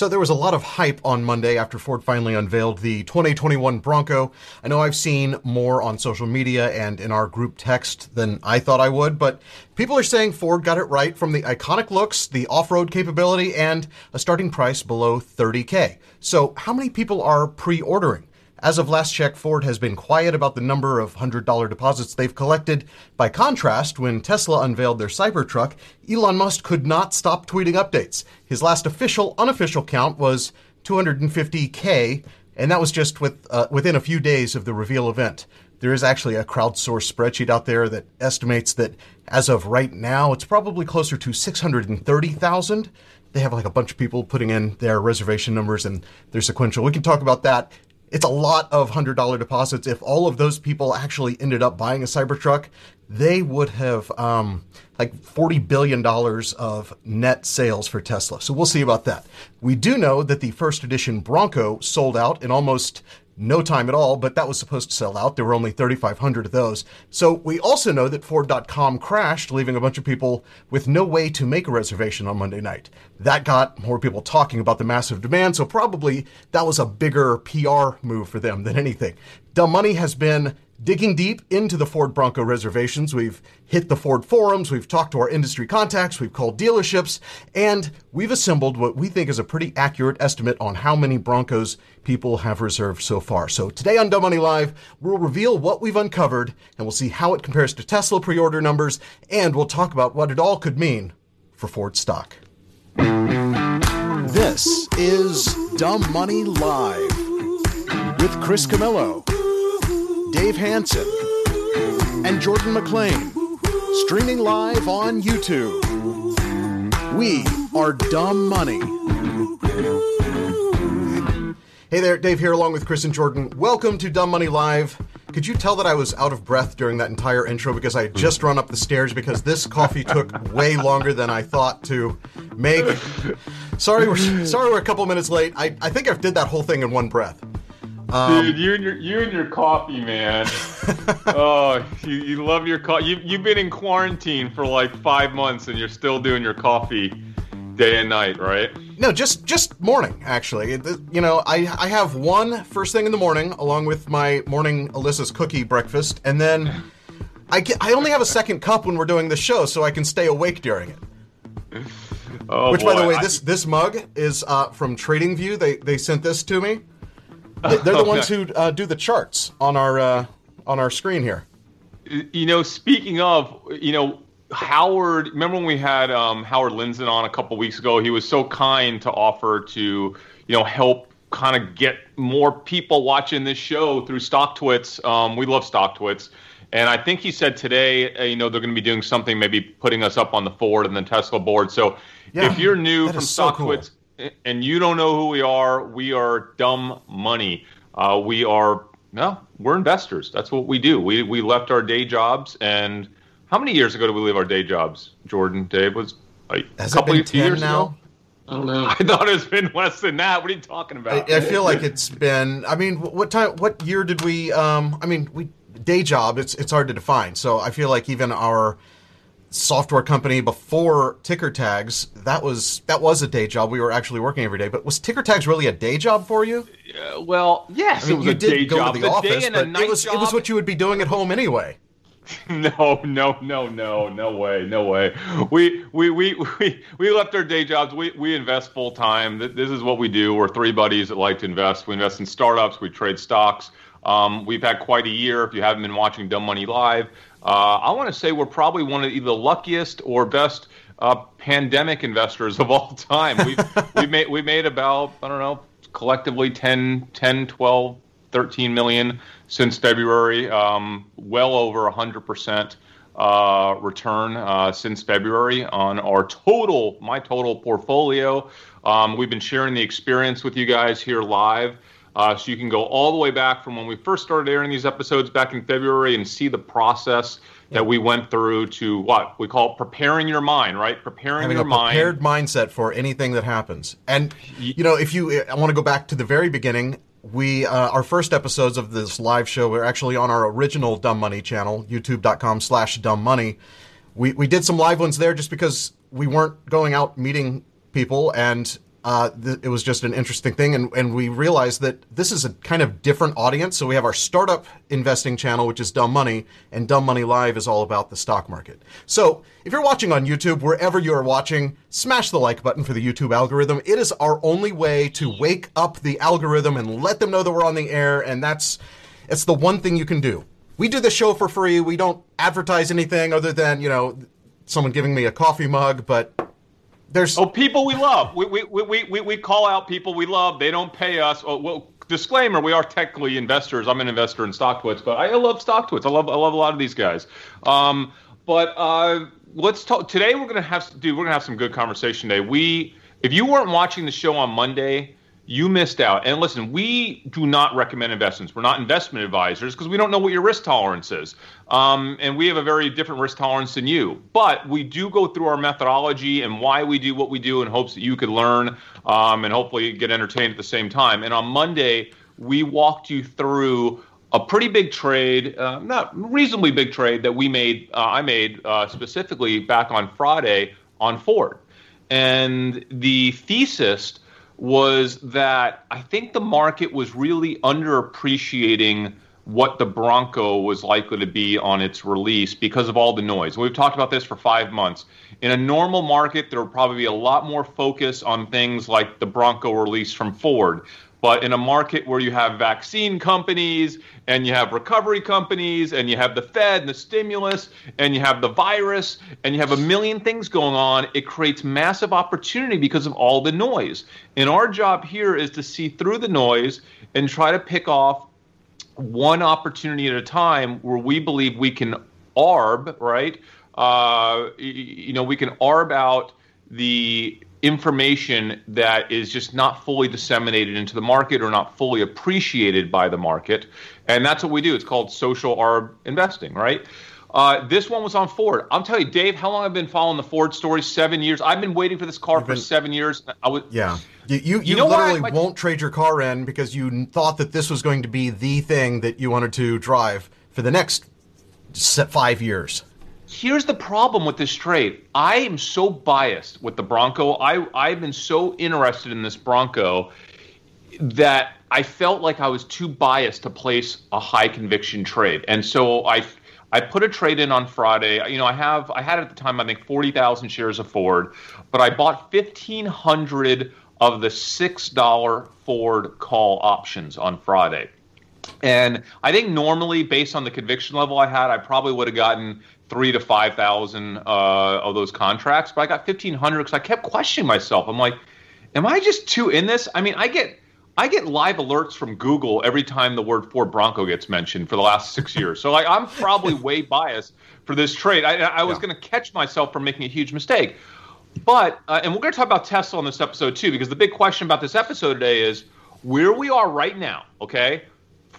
So there was a lot of hype on Monday after Ford finally unveiled the 2021 Bronco. I know I've seen more on social media and in our group text than I thought I would, but people are saying Ford got it right from the iconic looks, the off-road capability, and a starting price below 30k. So how many people are pre-ordering? As of last check, Ford has been quiet about the number of $100 deposits they've collected. By contrast, when Tesla unveiled their Cybertruck, Elon Musk could not stop tweeting updates. His last official, unofficial count was 250K, and that was just with, uh, within a few days of the reveal event. There is actually a crowdsourced spreadsheet out there that estimates that as of right now, it's probably closer to 630,000 they have like a bunch of people putting in their reservation numbers and their sequential. We can talk about that it's a lot of $100 deposits. If all of those people actually ended up buying a Cybertruck, they would have um, like $40 billion of net sales for Tesla. So we'll see about that. We do know that the first edition Bronco sold out in almost no time at all, but that was supposed to sell out. There were only 3,500 of those. So we also know that Ford.com crashed, leaving a bunch of people with no way to make a reservation on Monday night. That got more people talking about the massive demand, so probably that was a bigger PR move for them than anything. Dumb Money has been digging deep into the Ford Bronco reservations. We've hit the Ford forums, we've talked to our industry contacts, we've called dealerships, and we've assembled what we think is a pretty accurate estimate on how many Broncos people have reserved so far. So today on Dumb Money Live, we'll reveal what we've uncovered and we'll see how it compares to Tesla pre-order numbers and we'll talk about what it all could mean for Ford stock. This is Dumb Money Live with Chris Camillo Dave Hanson, and Jordan McLean, streaming live on YouTube. We are Dumb Money. Hey there, Dave here along with Chris and Jordan. Welcome to Dumb Money Live. Could you tell that I was out of breath during that entire intro because I had just run up the stairs because this coffee took way longer than I thought to make. Sorry, we're sorry we're a couple minutes late. I, I think I did that whole thing in one breath. Um, Dude, you and your you and your coffee, man. oh, you, you love your coffee. You you've been in quarantine for like five months, and you're still doing your coffee day and night, right? No, just just morning actually. You know, I I have one first thing in the morning along with my morning Alyssa's cookie breakfast, and then I get, I only have a second cup when we're doing the show, so I can stay awake during it. Oh, Which, boy. by the way, this this mug is uh, from Trading View. They they sent this to me. They're the ones who uh, do the charts on our uh, on our screen here. You know, speaking of, you know, Howard. Remember when we had um, Howard Lindzen on a couple weeks ago? He was so kind to offer to, you know, help kind of get more people watching this show through StockTwits. Um, we love Stock StockTwits. And I think he said today, uh, you know, they're going to be doing something, maybe putting us up on the Ford and the Tesla board. So yeah, if you're new from StockTwits, cool and you don't know who we are, we are dumb money. Uh, we are no, we're investors. That's what we do. We we left our day jobs, and how many years ago did we leave our day jobs? Jordan, Dave was like Has a couple of years now. Ago? I don't know. I thought it's been less than that. What are you talking about? I, I feel like it's been. I mean, what time? What year did we? Um, I mean, we day job. It's it's hard to define. So I feel like even our software company before ticker tags. That was that was a day job we were actually working every day. But was ticker tags really a day job for you? Uh, well yes I mean, you did go job. to the, the office but it was job. it was what you would be doing at home anyway. No no no no no way no way. We we we we, we left our day jobs. We we invest full time this is what we do. We're three buddies that like to invest. We invest in startups. We trade stocks. Um, we've had quite a year if you haven't been watching dumb money live uh, I want to say we're probably one of the luckiest or best uh, pandemic investors of all time. We've we made we made about I don't know collectively 10, 10 12, 13 million since February. Um, well over hundred percent uh, return uh, since February on our total my total portfolio. Um, we've been sharing the experience with you guys here live. Uh, so you can go all the way back from when we first started airing these episodes back in February and see the process that we went through to what we call preparing your mind, right? Preparing Having your mind. prepared mindset for anything that happens. And you know, if you, I want to go back to the very beginning. We uh, our first episodes of this live show were actually on our original Dumb Money channel, YouTube.com/slash Dumb Money. We we did some live ones there just because we weren't going out meeting people and uh, th- it was just an interesting thing, and, and we realized that this is a kind of different audience. So we have our startup investing channel, which is Dumb Money, and Dumb Money Live is all about the stock market. So if you're watching on YouTube, wherever you are watching, smash the like button for the YouTube algorithm. It is our only way to wake up the algorithm and let them know that we're on the air, and that's it's the one thing you can do. We do the show for free. We don't advertise anything other than you know someone giving me a coffee mug, but there's oh people we love. We we, we, we, we call out people we love. They don't pay us. Oh, well, disclaimer: we are technically investors. I'm an investor in StockTwits, but I love StockTwits. I love I love a lot of these guys. Um, but uh, let's talk today. We're gonna have dude. We're gonna have some good conversation today. We if you weren't watching the show on Monday you missed out. And listen, we do not recommend investments. We're not investment advisors because we don't know what your risk tolerance is. Um, and we have a very different risk tolerance than you. But we do go through our methodology and why we do what we do in hopes that you could learn um, and hopefully get entertained at the same time. And on Monday, we walked you through a pretty big trade, uh, not reasonably big trade that we made, uh, I made uh, specifically back on Friday on Ford. And the thesis was that I think the market was really underappreciating what the Bronco was likely to be on its release because of all the noise. We've talked about this for five months. In a normal market, there would probably be a lot more focus on things like the Bronco release from Ford. But in a market where you have vaccine companies and you have recovery companies and you have the Fed and the stimulus and you have the virus and you have a million things going on, it creates massive opportunity because of all the noise. And our job here is to see through the noise and try to pick off one opportunity at a time where we believe we can arb, right? Uh, you know, we can arb out the information that is just not fully disseminated into the market or not fully appreciated by the market. And that's what we do. It's called social arb investing, right? Uh, this one was on Ford. I'm telling you, Dave, how long I've been following the Ford story? Seven years. I've been waiting for this car for seven years. I was, yeah. You, you, you, you know literally won't trade your car in because you thought that this was going to be the thing that you wanted to drive for the next five years here's the problem with this trade. I am so biased with the Bronco. I I've been so interested in this Bronco that I felt like I was too biased to place a high conviction trade. And so I I put a trade in on Friday. You know, I have I had at the time I think 40,000 shares of Ford, but I bought 1500 of the $6 Ford call options on Friday. And I think normally, based on the conviction level I had, I probably would have gotten three to five thousand uh, of those contracts, but I got fifteen hundred because I kept questioning myself. I'm like, am I just too in this? I mean, I get I get live alerts from Google every time the word Ford Bronco gets mentioned for the last six years. So like, I'm probably way biased for this trade. I, I was yeah. going to catch myself from making a huge mistake. But uh, and we're going to talk about Tesla on this episode too, because the big question about this episode today is where we are right now. Okay,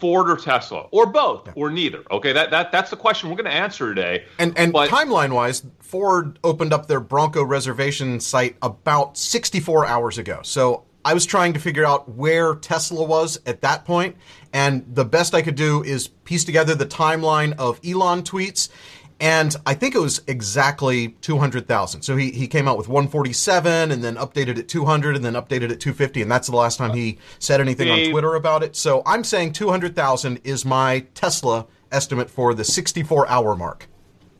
Ford or Tesla or both yeah. or neither. Okay, that, that that's the question we're going to answer today. And and timeline wise, Ford opened up their Bronco reservation site about 64 hours ago. So I was trying to figure out where Tesla was at that point, and the best I could do is piece together the timeline of Elon tweets and I think it was exactly 200,000. So he, he came out with 147 and then updated it 200 and then updated it 250. And that's the last time he said anything on Twitter about it. So I'm saying 200,000 is my Tesla estimate for the 64 hour mark.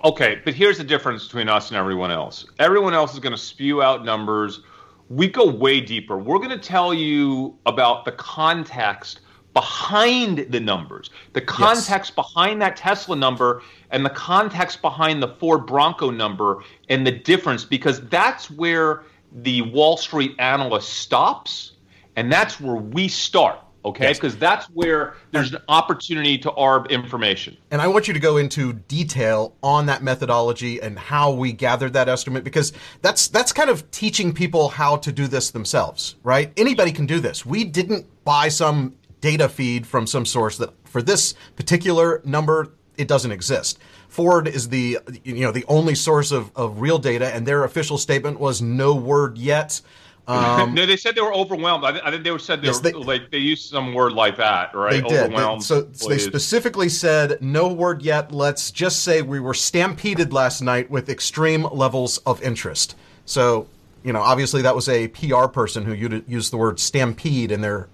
Okay, but here's the difference between us and everyone else. Everyone else is going to spew out numbers. We go way deeper. We're going to tell you about the context behind the numbers, the context yes. behind that Tesla number, and the context behind the Ford Bronco number, and the difference, because that's where the Wall Street analyst stops, and that's where we start. Okay, because yes. that's where there's an opportunity to arb information. And I want you to go into detail on that methodology and how we gathered that estimate, because that's that's kind of teaching people how to do this themselves, right? Anybody can do this. We didn't buy some data feed from some source that for this particular number it doesn't exist. Ford is the you know the only source of, of real data, and their official statement was no word yet. Um, no, they said they were overwhelmed. I, I think they said they yes, were they, like they used some word like that, right? They did. They, so, so they specifically said no word yet. Let's just say we were stampeded last night with extreme levels of interest. So you know, obviously that was a PR person who used the word stampede in their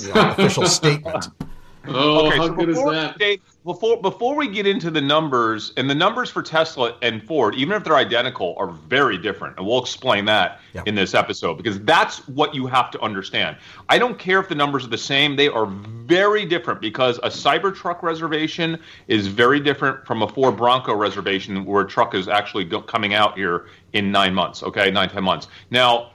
you know, official statement. Oh, okay, how so good is that? They, before before we get into the numbers and the numbers for Tesla and Ford, even if they're identical, are very different, and we'll explain that in this episode because that's what you have to understand. I don't care if the numbers are the same; they are very different because a Cybertruck reservation is very different from a Ford Bronco reservation, where a truck is actually coming out here in nine months. Okay, nine ten months. Now,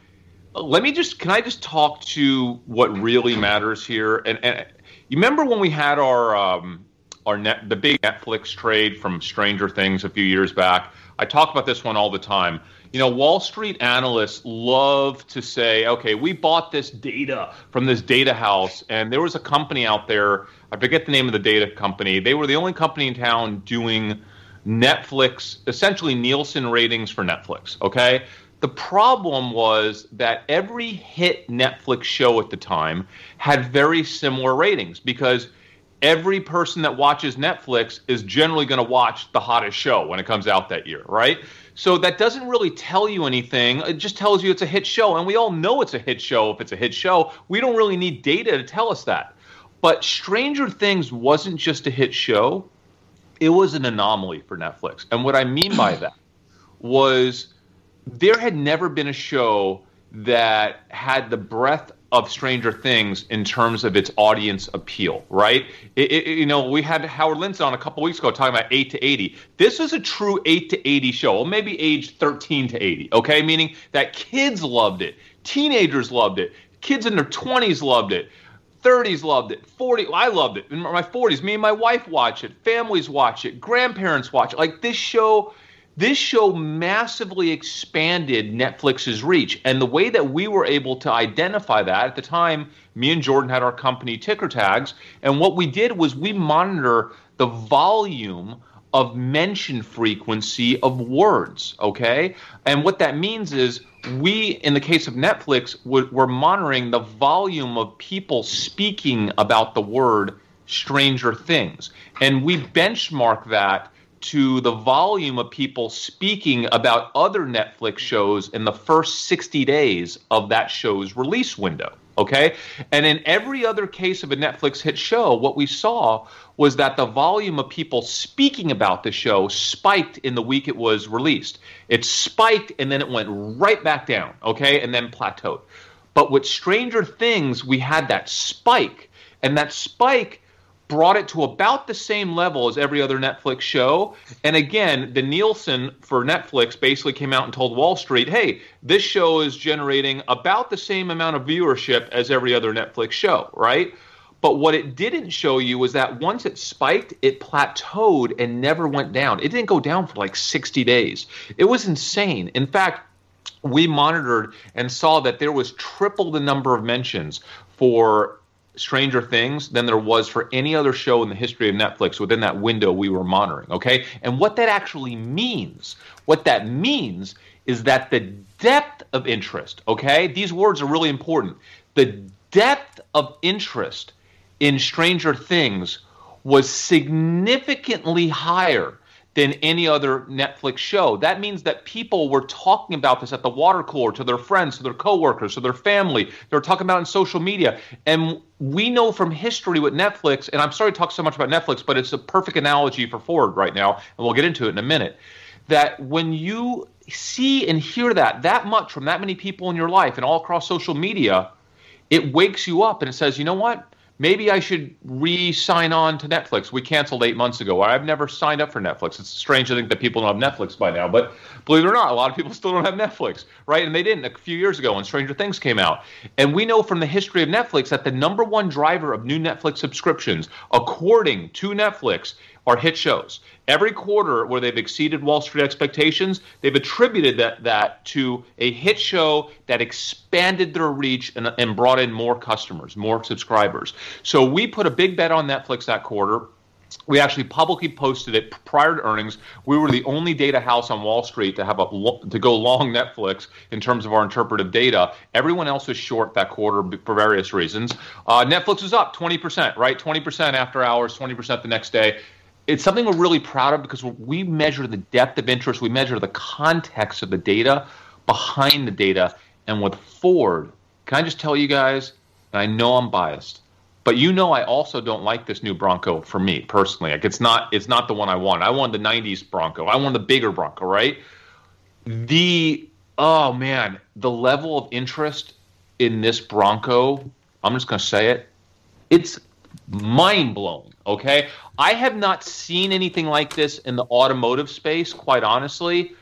let me just can I just talk to what really matters here and. and you remember when we had our um, our net the big Netflix trade from Stranger Things a few years back? I talk about this one all the time. You know, Wall Street analysts love to say, okay, we bought this data from this data house, and there was a company out there. I forget the name of the data company. They were the only company in town doing Netflix, essentially Nielsen ratings for Netflix. Okay. The problem was that every hit Netflix show at the time had very similar ratings because every person that watches Netflix is generally going to watch the hottest show when it comes out that year, right? So that doesn't really tell you anything. It just tells you it's a hit show. And we all know it's a hit show if it's a hit show. We don't really need data to tell us that. But Stranger Things wasn't just a hit show, it was an anomaly for Netflix. And what I mean by that was there had never been a show that had the breadth of Stranger Things in terms of its audience appeal, right? It, it, you know, we had Howard Lindzen on a couple weeks ago talking about 8 to 80. This is a true 8 to 80 show, well, maybe age 13 to 80, okay? Meaning that kids loved it, teenagers loved it, kids in their 20s loved it. 30s loved it. 40, I loved it. In my 40s, me and my wife watch it. Families watch it. Grandparents watch it. Like this show this show massively expanded Netflix's reach. And the way that we were able to identify that at the time, me and Jordan had our company ticker tags. And what we did was we monitor the volume of mention frequency of words. Okay. And what that means is we, in the case of Netflix, we're monitoring the volume of people speaking about the word Stranger Things. And we benchmark that to the volume of people speaking about other Netflix shows in the first 60 days of that show's release window. Okay. And in every other case of a Netflix hit show, what we saw was that the volume of people speaking about the show spiked in the week it was released. It spiked and then it went right back down. Okay. And then plateaued. But with Stranger Things, we had that spike. And that spike brought it to about the same level as every other Netflix show. And again, the Nielsen for Netflix basically came out and told Wall Street, hey, this show is generating about the same amount of viewership as every other Netflix show, right? But what it didn't show you was that once it spiked, it plateaued and never went down. It didn't go down for like 60 days. It was insane. In fact, we monitored and saw that there was triple the number of mentions for Stranger Things than there was for any other show in the history of Netflix within that window we were monitoring. Okay. And what that actually means, what that means is that the depth of interest, okay, these words are really important. The depth of interest in Stranger Things was significantly higher than any other Netflix show. That means that people were talking about this at the water cooler to their friends, to their coworkers, to their family. They were talking about it on social media. And we know from history with Netflix, and I'm sorry to talk so much about Netflix, but it's a perfect analogy for Ford right now, and we'll get into it in a minute. That when you see and hear that that much from that many people in your life and all across social media, it wakes you up and it says, you know what? Maybe I should re sign on to Netflix. We canceled eight months ago. I've never signed up for Netflix. It's strange to think that people don't have Netflix by now, but believe it or not, a lot of people still don't have Netflix, right? And they didn't a few years ago when Stranger Things came out. And we know from the history of Netflix that the number one driver of new Netflix subscriptions, according to Netflix, are hit shows. Every quarter where they've exceeded Wall Street expectations, they've attributed that, that to a hit show that expanded their reach and, and brought in more customers, more subscribers. So we put a big bet on Netflix that quarter. We actually publicly posted it prior to earnings. We were the only data house on Wall Street to have a to go long Netflix in terms of our interpretive data. Everyone else was short that quarter for various reasons. Uh, Netflix was up 20%, right? 20% after hours, 20% the next day it's something we're really proud of because we measure the depth of interest, we measure the context of the data, behind the data. And with Ford, can I just tell you guys, I know I'm biased, but you know I also don't like this new Bronco for me personally. Like it's not it's not the one I want. I want the 90s Bronco. I want the bigger Bronco, right? The oh man, the level of interest in this Bronco, I'm just going to say it. It's mind blowing, okay? I have not seen anything like this in the automotive space, quite honestly,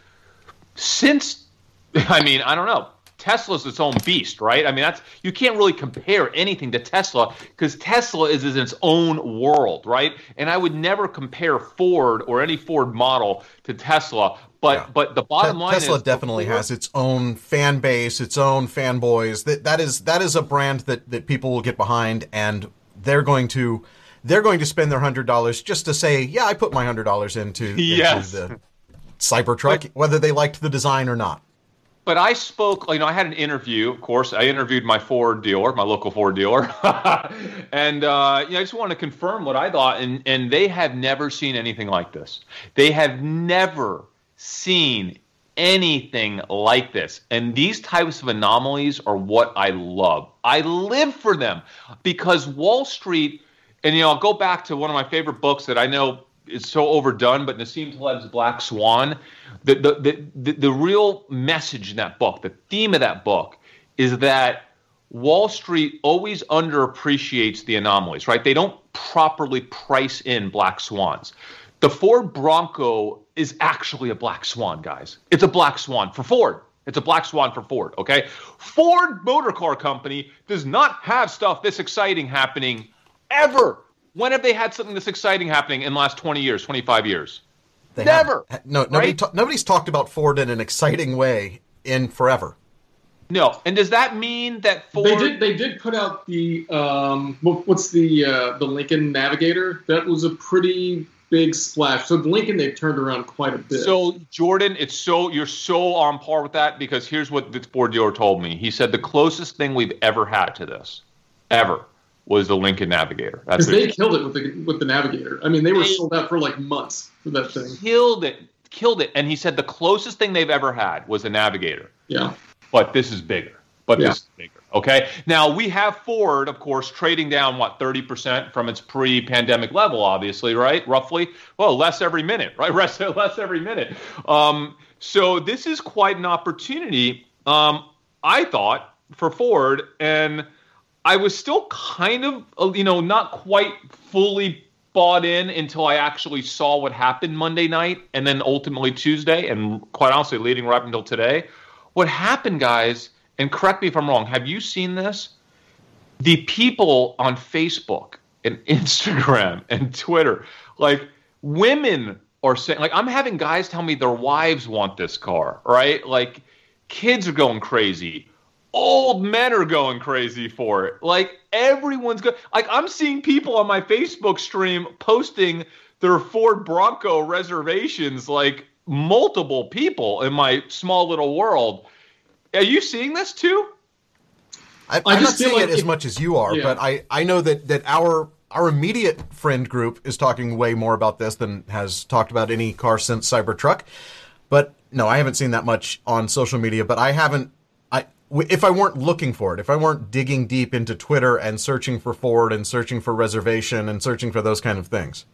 since I mean, I don't know. Tesla's its own beast, right? I mean, that's you can't really compare anything to Tesla because Tesla is in its own world, right? And I would never compare Ford or any Ford model to Tesla. But yeah. but the bottom Te- line Tesla is definitely has its own fan base, its own fanboys. That that is that is a brand that that people will get behind, and they're going to they're going to spend their hundred dollars just to say, yeah, I put my hundred dollars into, yes. into the Cybertruck, but, whether they liked the design or not but I spoke, you know, I had an interview, of course. I interviewed my Ford dealer, my local Ford dealer. and, uh, you know, I just want to confirm what I thought. And, and they have never seen anything like this. They have never seen anything like this. And these types of anomalies are what I love. I live for them because Wall Street, and, you know, I'll go back to one of my favorite books that I know is so overdone, but Nassim Taleb's Black Swan the, the, the, the real message in that book, the theme of that book, is that Wall Street always underappreciates the anomalies, right? They don't properly price in black swans. The Ford Bronco is actually a black swan, guys. It's a black swan for Ford. It's a black swan for Ford, okay? Ford Motor Car Company does not have stuff this exciting happening ever. When have they had something this exciting happening in the last 20 years, 25 years? They Never. No, nobody right? ta- nobody's talked about Ford in an exciting way in forever. No, and does that mean that Ford? They did. They did put out the um, what's the uh, the Lincoln Navigator? That was a pretty big splash. So the Lincoln they've turned around quite a bit. So Jordan, it's so you're so on par with that because here's what the Ford dealer told me. He said the closest thing we've ever had to this, ever, was the Lincoln Navigator. Because they killed it with the with the Navigator. I mean, they were they sold out for like months for that thing. Killed it, killed it. And he said the closest thing they've ever had was the Navigator. Yeah. But this is bigger. But yeah. this is bigger. Okay. Now we have Ford, of course, trading down what thirty percent from its pre-pandemic level, obviously, right? Roughly. Well, less every minute, right? Less, less every minute. Um, so this is quite an opportunity. Um, I thought for Ford and I was still kind of, uh, you know, not quite fully bought in until I actually saw what happened Monday night and then ultimately Tuesday, and quite honestly, leading right up until today. What happened, guys, and correct me if I'm wrong, have you seen this? The people on Facebook and Instagram and Twitter, like women are saying, like, I'm having guys tell me their wives want this car, right? Like, kids are going crazy old men are going crazy for it. Like everyone's going like I'm seeing people on my Facebook stream posting their Ford Bronco reservations like multiple people in my small little world. Are you seeing this too? I, am not seeing like it as much as you are, yeah. but I, I know that, that our our immediate friend group is talking way more about this than has talked about any car since Cybertruck. But no, I haven't seen that much on social media. But I haven't if I weren't looking for it, if I weren't digging deep into Twitter and searching for Ford and searching for reservation and searching for those kind of things.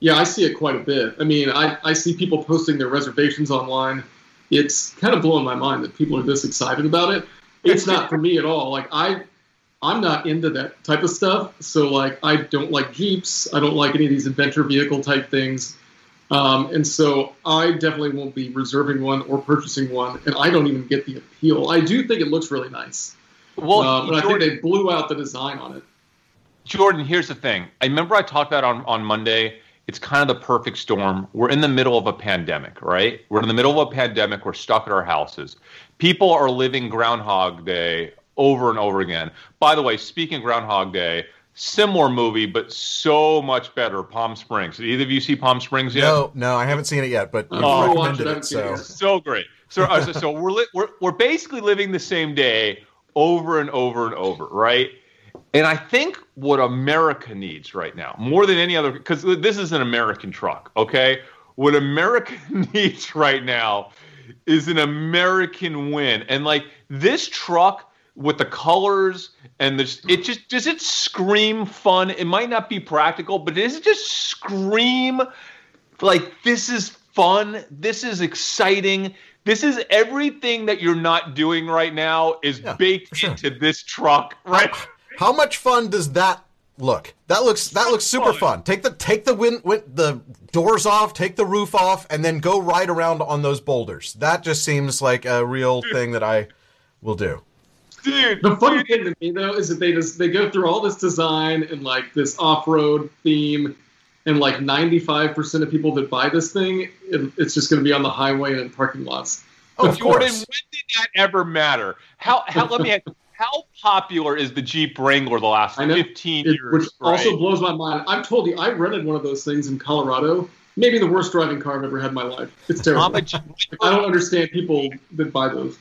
Yeah, I see it quite a bit. I mean, I, I see people posting their reservations online. It's kind of blowing my mind that people are this excited about it. It's not for me at all. Like I I'm not into that type of stuff. So like I don't like Jeeps. I don't like any of these adventure vehicle type things. Um, and so I definitely won't be reserving one or purchasing one, and I don't even get the appeal. I do think it looks really nice. Well, uh, but Jordan, I think they blew out the design on it. Jordan, here's the thing. I remember I talked about on, on Monday. It's kind of the perfect storm. We're in the middle of a pandemic, right? We're in the middle of a pandemic. We're stuck at our houses. People are living Groundhog Day over and over again. By the way, speaking Groundhog Day, similar movie, but so much better. Palm Springs. Did either of you see Palm Springs yet? No, no, I haven't seen it yet, but oh, recommended it. So so great. So uh, so, so we're, li- we're we're basically living the same day over and over and over, right? And I think what America needs right now, more than any other, because this is an American truck, okay? What America needs right now is an American win. And like this truck with the colors and this it just does it scream fun. It might not be practical, but does it just scream like this is fun, this is exciting. This is everything that you're not doing right now is Yeah, baked sure. into this truck, right? How much fun does that look? That looks that looks super fun. Take the take the wind, win the doors off, take the roof off, and then go ride around on those boulders. That just seems like a real thing that I will do. Dude, The funny thing to me though is that they just they go through all this design and like this off-road theme, and like 95% of people that buy this thing, it, it's just going to be on the highway and in parking lots. Oh, of Jordan, course. when did that ever matter? How how let me ask, how popular is the Jeep Wrangler the last know. 15 It, years? which right? also blows my mind. I've told you I rented one of those things in Colorado. Maybe the worst driving car I've ever had in my life. It's terrible. I'm a Jeep- I don't understand people that buy those.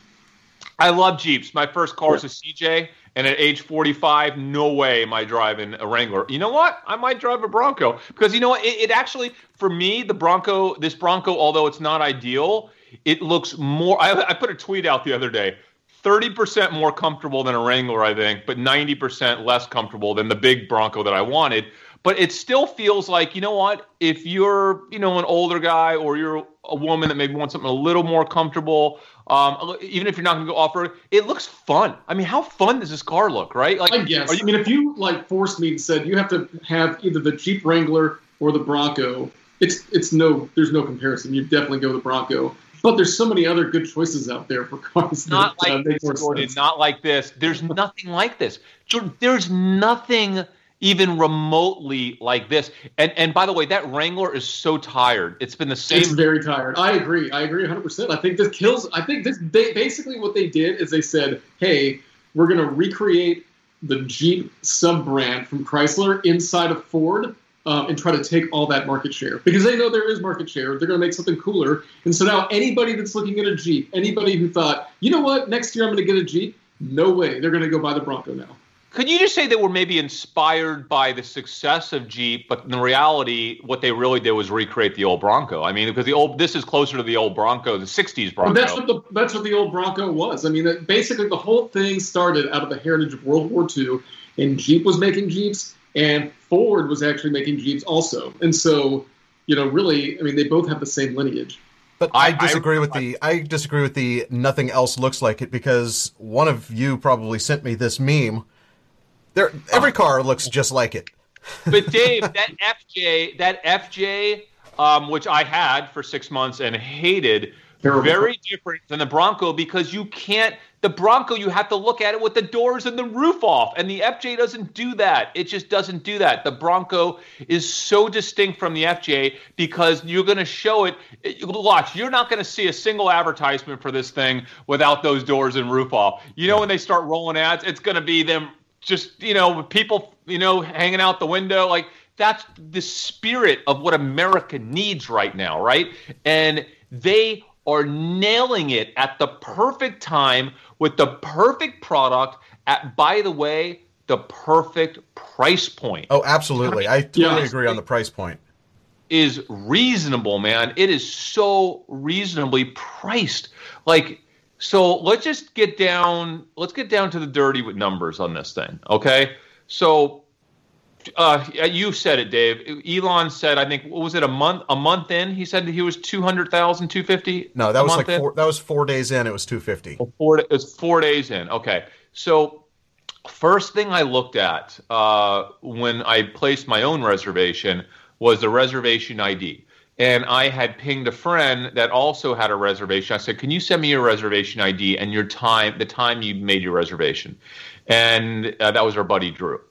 I love Jeeps. My first car was a CJ, and at age 45, no way am I driving a Wrangler. You know what? I might drive a Bronco because you know what? It, it actually, for me, the Bronco, this Bronco, although it's not ideal, it looks more. I, I put a tweet out the other day. 30% more comfortable than a Wrangler, I think, but 90% less comfortable than the big Bronco that I wanted. But it still feels like, you know what? If you're, you know, an older guy or you're a woman that maybe wants something a little more comfortable, um, even if you're not going to go off road, it looks fun. I mean, how fun does this car look, right? Like, I guess. are I mean, if you like forced me and said you have to have either the Jeep Wrangler or the Bronco, it's it's no there's no comparison. You definitely go the Bronco. But there's so many other good choices out there for cars. not that, uh, like make this, Jordan. sense. Not like this. There's nothing like this. Jordan, there's nothing even remotely like this. And and by the way, that Wrangler is so tired. It's been the same. It's very tired. I agree. I agree 100%. I think this kills. I think this. They basically what they did is they said, "Hey, we're going to recreate the Jeep sub brand from Chrysler inside of Ford." Um, and try to take all that market share because they know there is market share. They're going to make something cooler. And so now anybody that's looking at a Jeep, anybody who thought, you know what, next year I'm going to get a Jeep, no way. They're going to go buy the Bronco now. Could you just say they were maybe inspired by the success of Jeep, but in reality, what they really did was recreate the old Bronco? I mean, because the old this is closer to the old Bronco, the '60s Bronco. But that's what the that's what the old Bronco was. I mean, that basically the whole thing started out of the heritage of World War II, and Jeep was making Jeeps, and Ford was actually making Jeeps also. And so, you know, really, I mean, they both have the same lineage. But I, I- I- disagree with the I disagree with the nothing else looks like it because one of you probably sent me this meme. There, every car looks just like it. but Dave, that FJ, that FJ, um, which I had for six months and hated, Terrible. very different than the Bronco because you can't. The Bronco, you have to look at it with the doors and the roof off, and the FJ doesn't do that. It just doesn't do that. The Bronco is so distinct from the FJ because you're going to show it. it- Watch, you're not going to see a single advertisement for this thing without those doors and roof off. You know, when they start rolling ads, it's going to be them just you know with people you know hanging out the window like that's the spirit of what america needs right now right and they are nailing it at the perfect time with the perfect product at by the way the perfect price point Oh, absolutely. I totally Yeah. agree on the price point. is reasonable, man. It is so reasonably priced. Like, so let's just get down. Let's get down to the dirty with numbers on this thing, okay? So, uh, you said it, Dave. Elon said, I think, what was it a month? A month in, he said that he was 200,000, 250. No, that was like in? four, that was four days in. It was two fifty. Four, it was four days in. Okay. So, first thing I looked at uh, when I placed my own reservation was the reservation ID. And I had pinged a friend that also had a reservation. I said, "Can you send me your reservation ID and your time, the time you made your reservation?" And uh, that was our buddy Drew.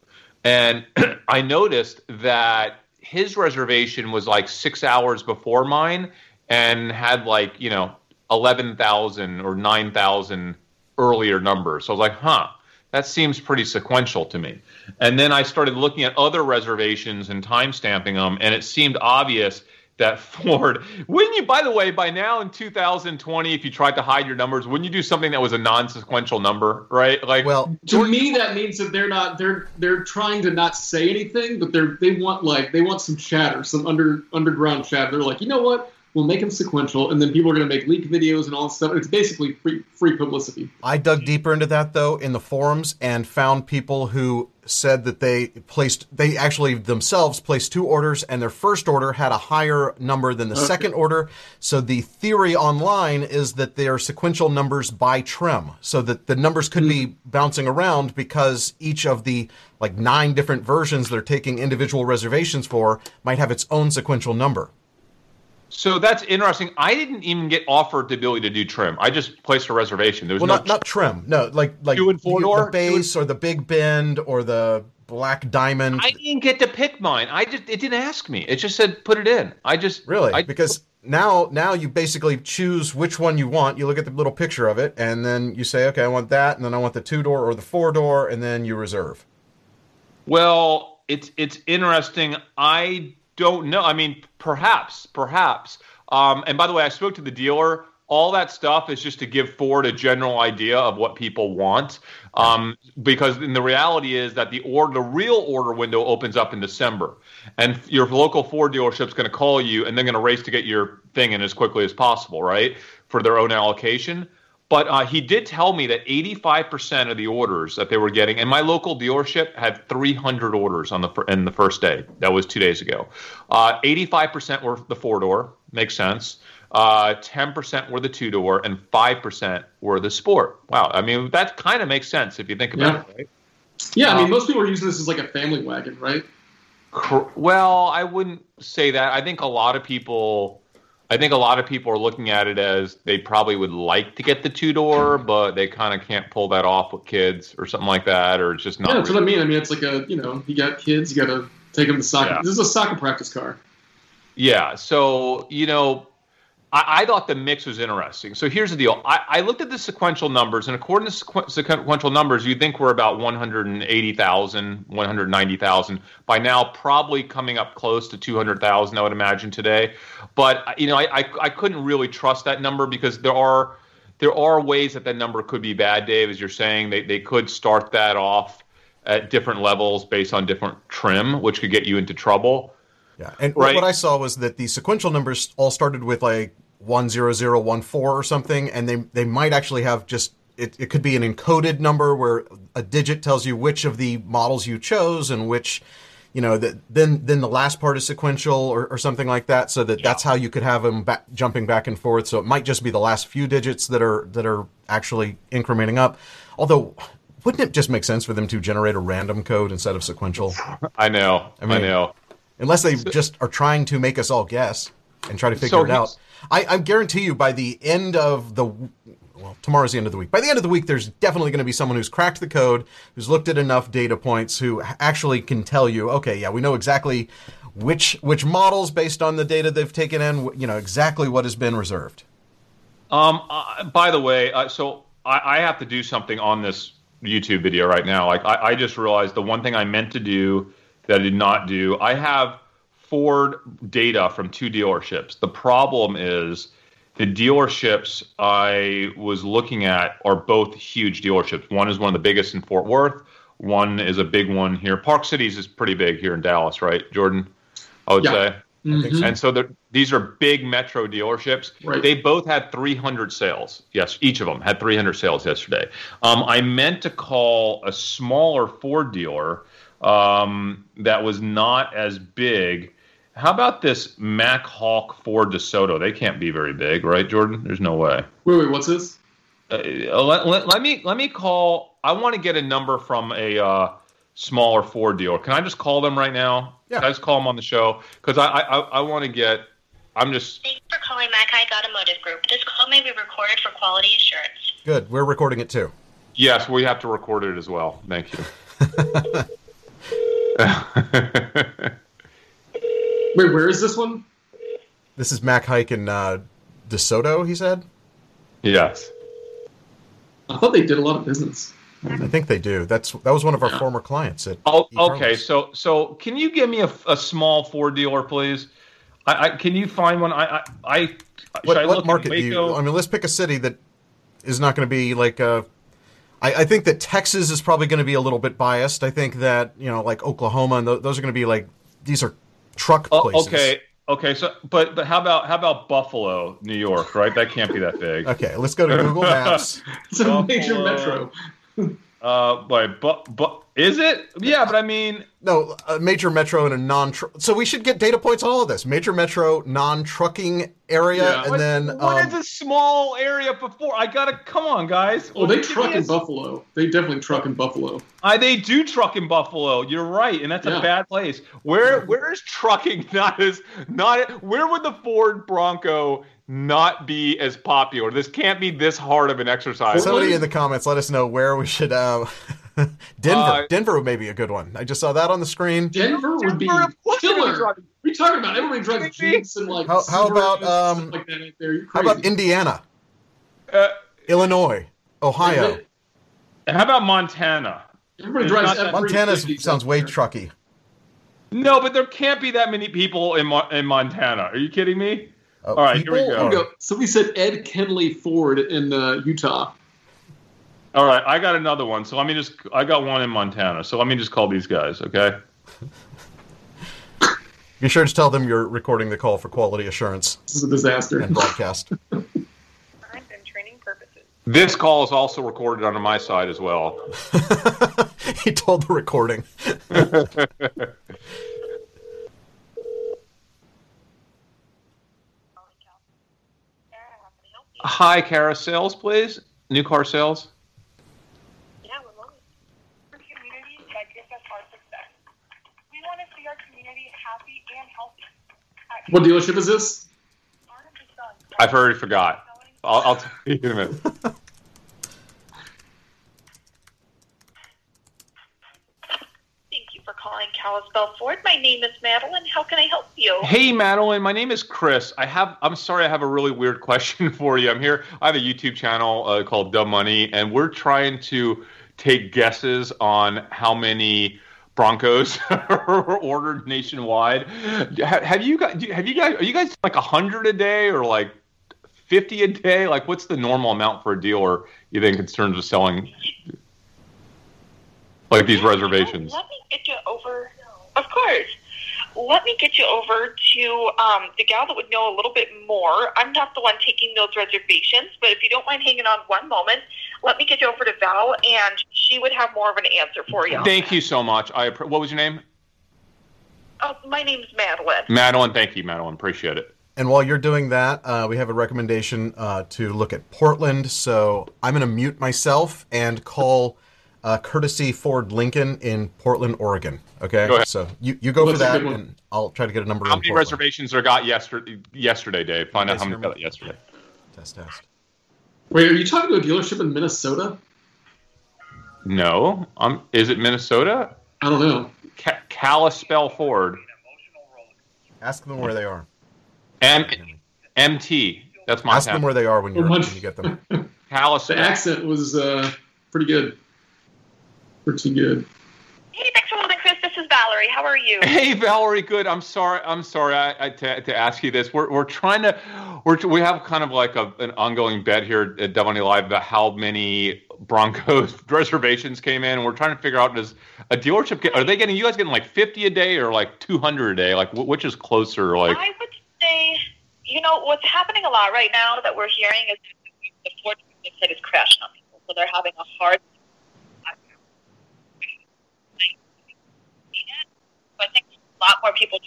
And I noticed that his reservation was like six hours before mine and had like, you know, 11,000 or 9,000 earlier numbers. So I was like, huh, that seems pretty sequential to me. And then I started looking at other reservations and time stamping them, and it seemed obvious that Ford, wouldn't you, by the way, by now in 2020, if you tried to hide your numbers, wouldn't you do something that was a non sequential number, right? Like, Well, To me, that means that they're not they're they're trying to not say anything, but they're they want like they want some chatter, some under underground chatter. They're like, you know what? We'll make them sequential, and then people are going to make leak videos and all that stuff. It's basically free free publicity. I dug deeper into that though in the forums and found people who said that they placed they actually themselves placed two orders and their first order had a higher number than the Okay. second order. So the theory online is that they are sequential numbers by trim, so that the numbers could be hmm. bouncing around because each of the like nine different versions they're taking individual reservations for might have its own sequential number. So that's interesting. I didn't even get offered the ability to do trim. I just placed a reservation. There was Well, no not not trim. No, like like Two and four door? the base or the big bend or the black diamond. I didn't get to pick mine. I just it didn't ask me. It just said put it in. I just Really? I, because now now you basically choose which one you want. You look at the little picture of it, and then you say, okay, I want that, and then I want the two door or the four door, and then you reserve. Well, it's it's interesting. I don't know. I mean, perhaps, perhaps. Um, and by the way, I spoke to the dealer. All that stuff is just to give Ford a general idea of what people want, um, because in the reality is that the order, the real order window opens up in December, and your local Ford dealership's going to call you, and they're going to race to get your thing in as quickly as possible, right, for their own allocation. But uh, he did tell me that 85% of the orders that they were getting, and my local dealership had 300 orders on the in the first day. That was two days ago. Uh, 85% were the four door, makes sense. Uh, 10% were the two door, and 5% were the sport. Wow, I mean that kind of makes sense if you think about Yeah. it. Right? Yeah, I mean, Um, most people are using this as like a family wagon, right? Cor- Well, I wouldn't say that. I think a lot of people, I think a lot of people are looking at it as they probably would like to get the two door, but they kind of can't pull that off with kids or something like that, or it's just not. yeah, that's really- what I mean. I mean, it's like a you know, you got kids, you got to take them to soccer. Yeah. This is a soccer practice car. Yeah. So, you know, I, I thought the mix was interesting. So here's the deal. I, I looked at the sequential numbers, and according to sequ- sequential numbers, you'd think we're about 180,000, 190,000. By now, probably coming up close to 200,000, I would imagine today. But, you know, I, I, I couldn't really trust that number because there are there are ways that that number could be bad, Dave, as you're saying. They, they could start that off at different levels based on different trim, which could get you into trouble. Yeah, and Right. what I saw was that the sequential numbers all started with like one zero zero one four or something, and they they might actually have just it, it could be an encoded number where a digit tells you which of the models you chose and which you know that then then the last part is sequential or, or something like that so that that's how you could have them back, jumping back and forth so it might just be the last few digits that are that are actually incrementing up although wouldn't it just make sense for them to generate a random code instead of sequential I know. I, mean, know. unless they just are trying to make us all guess and try to figure So it out. I, I guarantee you, by the end of the well, tomorrow's the end of the week. By the end of the week, there's definitely going to be someone who's cracked the code, who's looked at enough data points, who actually can tell you, okay, yeah, we know exactly which which models based on the data they've taken in, you know, exactly what has been reserved. Um. Uh, by the way, uh, so I, I have to do something on this YouTube video right now. Like I, I just realized the one thing I meant to do that I did not do. I have Ford data from two dealerships. The problem is the dealerships I was looking at are both huge dealerships. One is one of the biggest in Fort Worth. One is a big one here. Park Cities is pretty big here in Dallas, right, Jordan? I would Yeah. say. Mhm. And so these are big metro dealerships. Right. They both had 300 sales. Yes, each of them had 300 sales yesterday. Um, I meant to call a smaller Ford dealer um, that was not as big. How about this Mac Hawk Ford DeSoto? They can't be very big, right, Jordan? There's no way. Wait, wait, what's this? Uh, let, let, let me let me call. I want to get a number from a uh, smaller Ford dealer. Can I just call them right now? Yeah. Can I just call them on the show? Because I I, I want to get. I'm just Thanks for calling Mac Haik Automotive Group. This call may be recorded for quality assurance. Good, we're recording it too. Yes, we have to record it as well. Thank you. Wait, where is this one? This is Mac Haik and uh, DeSoto. He said. yes. I thought they did a lot of business. I think they do. That's that was one of our former clients at. Oh, okay. So, so can you give me a, a small Ford dealer, please? I, I can you find one? I, I, I What, I what look market do you? I mean, let's pick a city that is not going to be like. Uh, I, I think that Texas is probably going to be a little bit biased. I think that you know, like Oklahoma, and th- those are going to be like these are truck Oh, places. okay. Okay, so but but how about how about Buffalo, New York? Right, that can't be that big. Okay, let's go to Google Maps. It's a major metro. Uh, but but but is it? Yeah, but I mean, No, a major metro and a non. So we should get data points on all of this. Major metro, non-trucking area, Yeah. and what, then what um, is a small area before? I gotta come on, guys. Oh, they truck in is- Buffalo. They definitely truck in Buffalo. I, they do truck in Buffalo. You're right, and that's a bad place. Where where is trucking not as not? Where would the Ford Bronco not be as popular? This can't be this hard of an exercise. somebody in the comments let us know where we should. Um, Denver, Uh, Denver may be a good one. I just saw that on the screen. Denver would be Denver, of course they're killer. drive- What are you talking about? Everybody drives Jeeps and like. How- how about, Subarus um, like that out there. You're How about Indiana, Uh, Illinois, Ohio? how about Montana? Everybody drives not Montana sounds way there. trucky. No, but there can't be that many people in Mo- in Montana. Are you kidding me? Uh, All right, here we people go. Here are- we go. Somebody said Ed Kenley Ford in uh, Utah. All right, I got another one. So let me just I got one in Montana. So let me just call these guys, okay? Be sure to tell them you're recording the call for quality assurance This is a disaster. and broadcast. Times and training purposes. This call is also recorded on my side as well. he told the recording. Hi, Kara, sales, please. New car sales. Yeah, we're loving Our community that gives us our success. We want to see our community happy and healthy. At What dealership is this? Barnum and Sons, I've already forgot. I'll, I'll tell you in a minute. Thank you for calling Kalispell Ford. My name is Madeline. How can I help you? Hey, Madeline. My name is Chris. I have. I'm sorry. I have a really weird question for you. I'm here. I have a YouTube channel uh, called Dumb Money, and we're trying to take guesses on how many Broncos are ordered nationwide. Have you guys? Have you guys? Are you guys like hundred a day or like fifty a day? Like, what's the normal amount for a dealer? You think in terms of selling? Like these reservations. Let me get you over. Of course. Let me get you over to um, the gal that would know a little bit more. I'm not the one taking those reservations, but if you don't mind hanging on one moment, let me get you over to Val, and she would have more of an answer for you. Thank you so much. I what was your name? Oh, my name's Madeline. Madeline. Thank you, Madeline. Appreciate it. And while you're doing that, uh, we have a recommendation uh, to look at Portland. So I'm going to mute myself and call uh, Courtesy Ford Lincoln in Portland, Oregon. Okay. Go ahead. So you, you go for that, and I'll try to get a number. How in many Portland. reservations are got yesterday? Yesterday, Dave. Find out how many sir. got yesterday. Test test. Wait, are you talking to a dealership in Minnesota? No. Um. Is it Minnesota? I don't know. Ca- Kalispell Ford. Ask them where they are. M- MT. That's my Ask them where they are when, you're, when you get them. The accent was uh, pretty good. Pretty good. Hey, thanks for holding, Chris. This is Valerie. How are you? Hey Valerie, good. I'm sorry. I'm sorry I, I, to, to ask you this. We're, we're trying to we're we have kind of like a, an ongoing bet here at Devil Live about how many Broncos reservations came in. And we're trying to figure out does a dealership get are they getting you guys getting like 50 a day or like 200 a day? Like which is closer? Like I would say, you know, what's happening a lot right now that we're hearing is the Ford side is crashing on people, so they're having a hard. So I think a lot more people.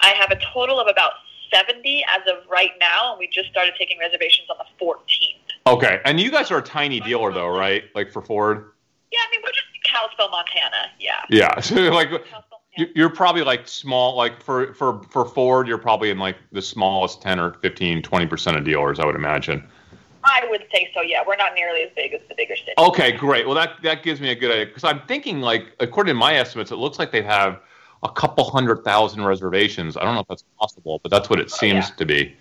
I have a total of about 70 as of right now, and we just started taking reservations on the 14th. okay, and you guys are a tiny dealer though, right? Like for Ford. Yeah, I mean, we're just in Kalispell, Montana. Yeah. Yeah. So like You- You're probably like small, like for, for, for Ford, you're probably in like the smallest 10 or 15, 20% of dealers, I would imagine. I would say so. Yeah, we're not nearly as big as the bigger cities. Okay, great. Well, that, that gives me a good idea because I'm thinking like, according to my estimates, it looks like they have a couple hundred thousand reservations. I don't know if that's possible, but that's what it oh, seems Oh, yeah. to be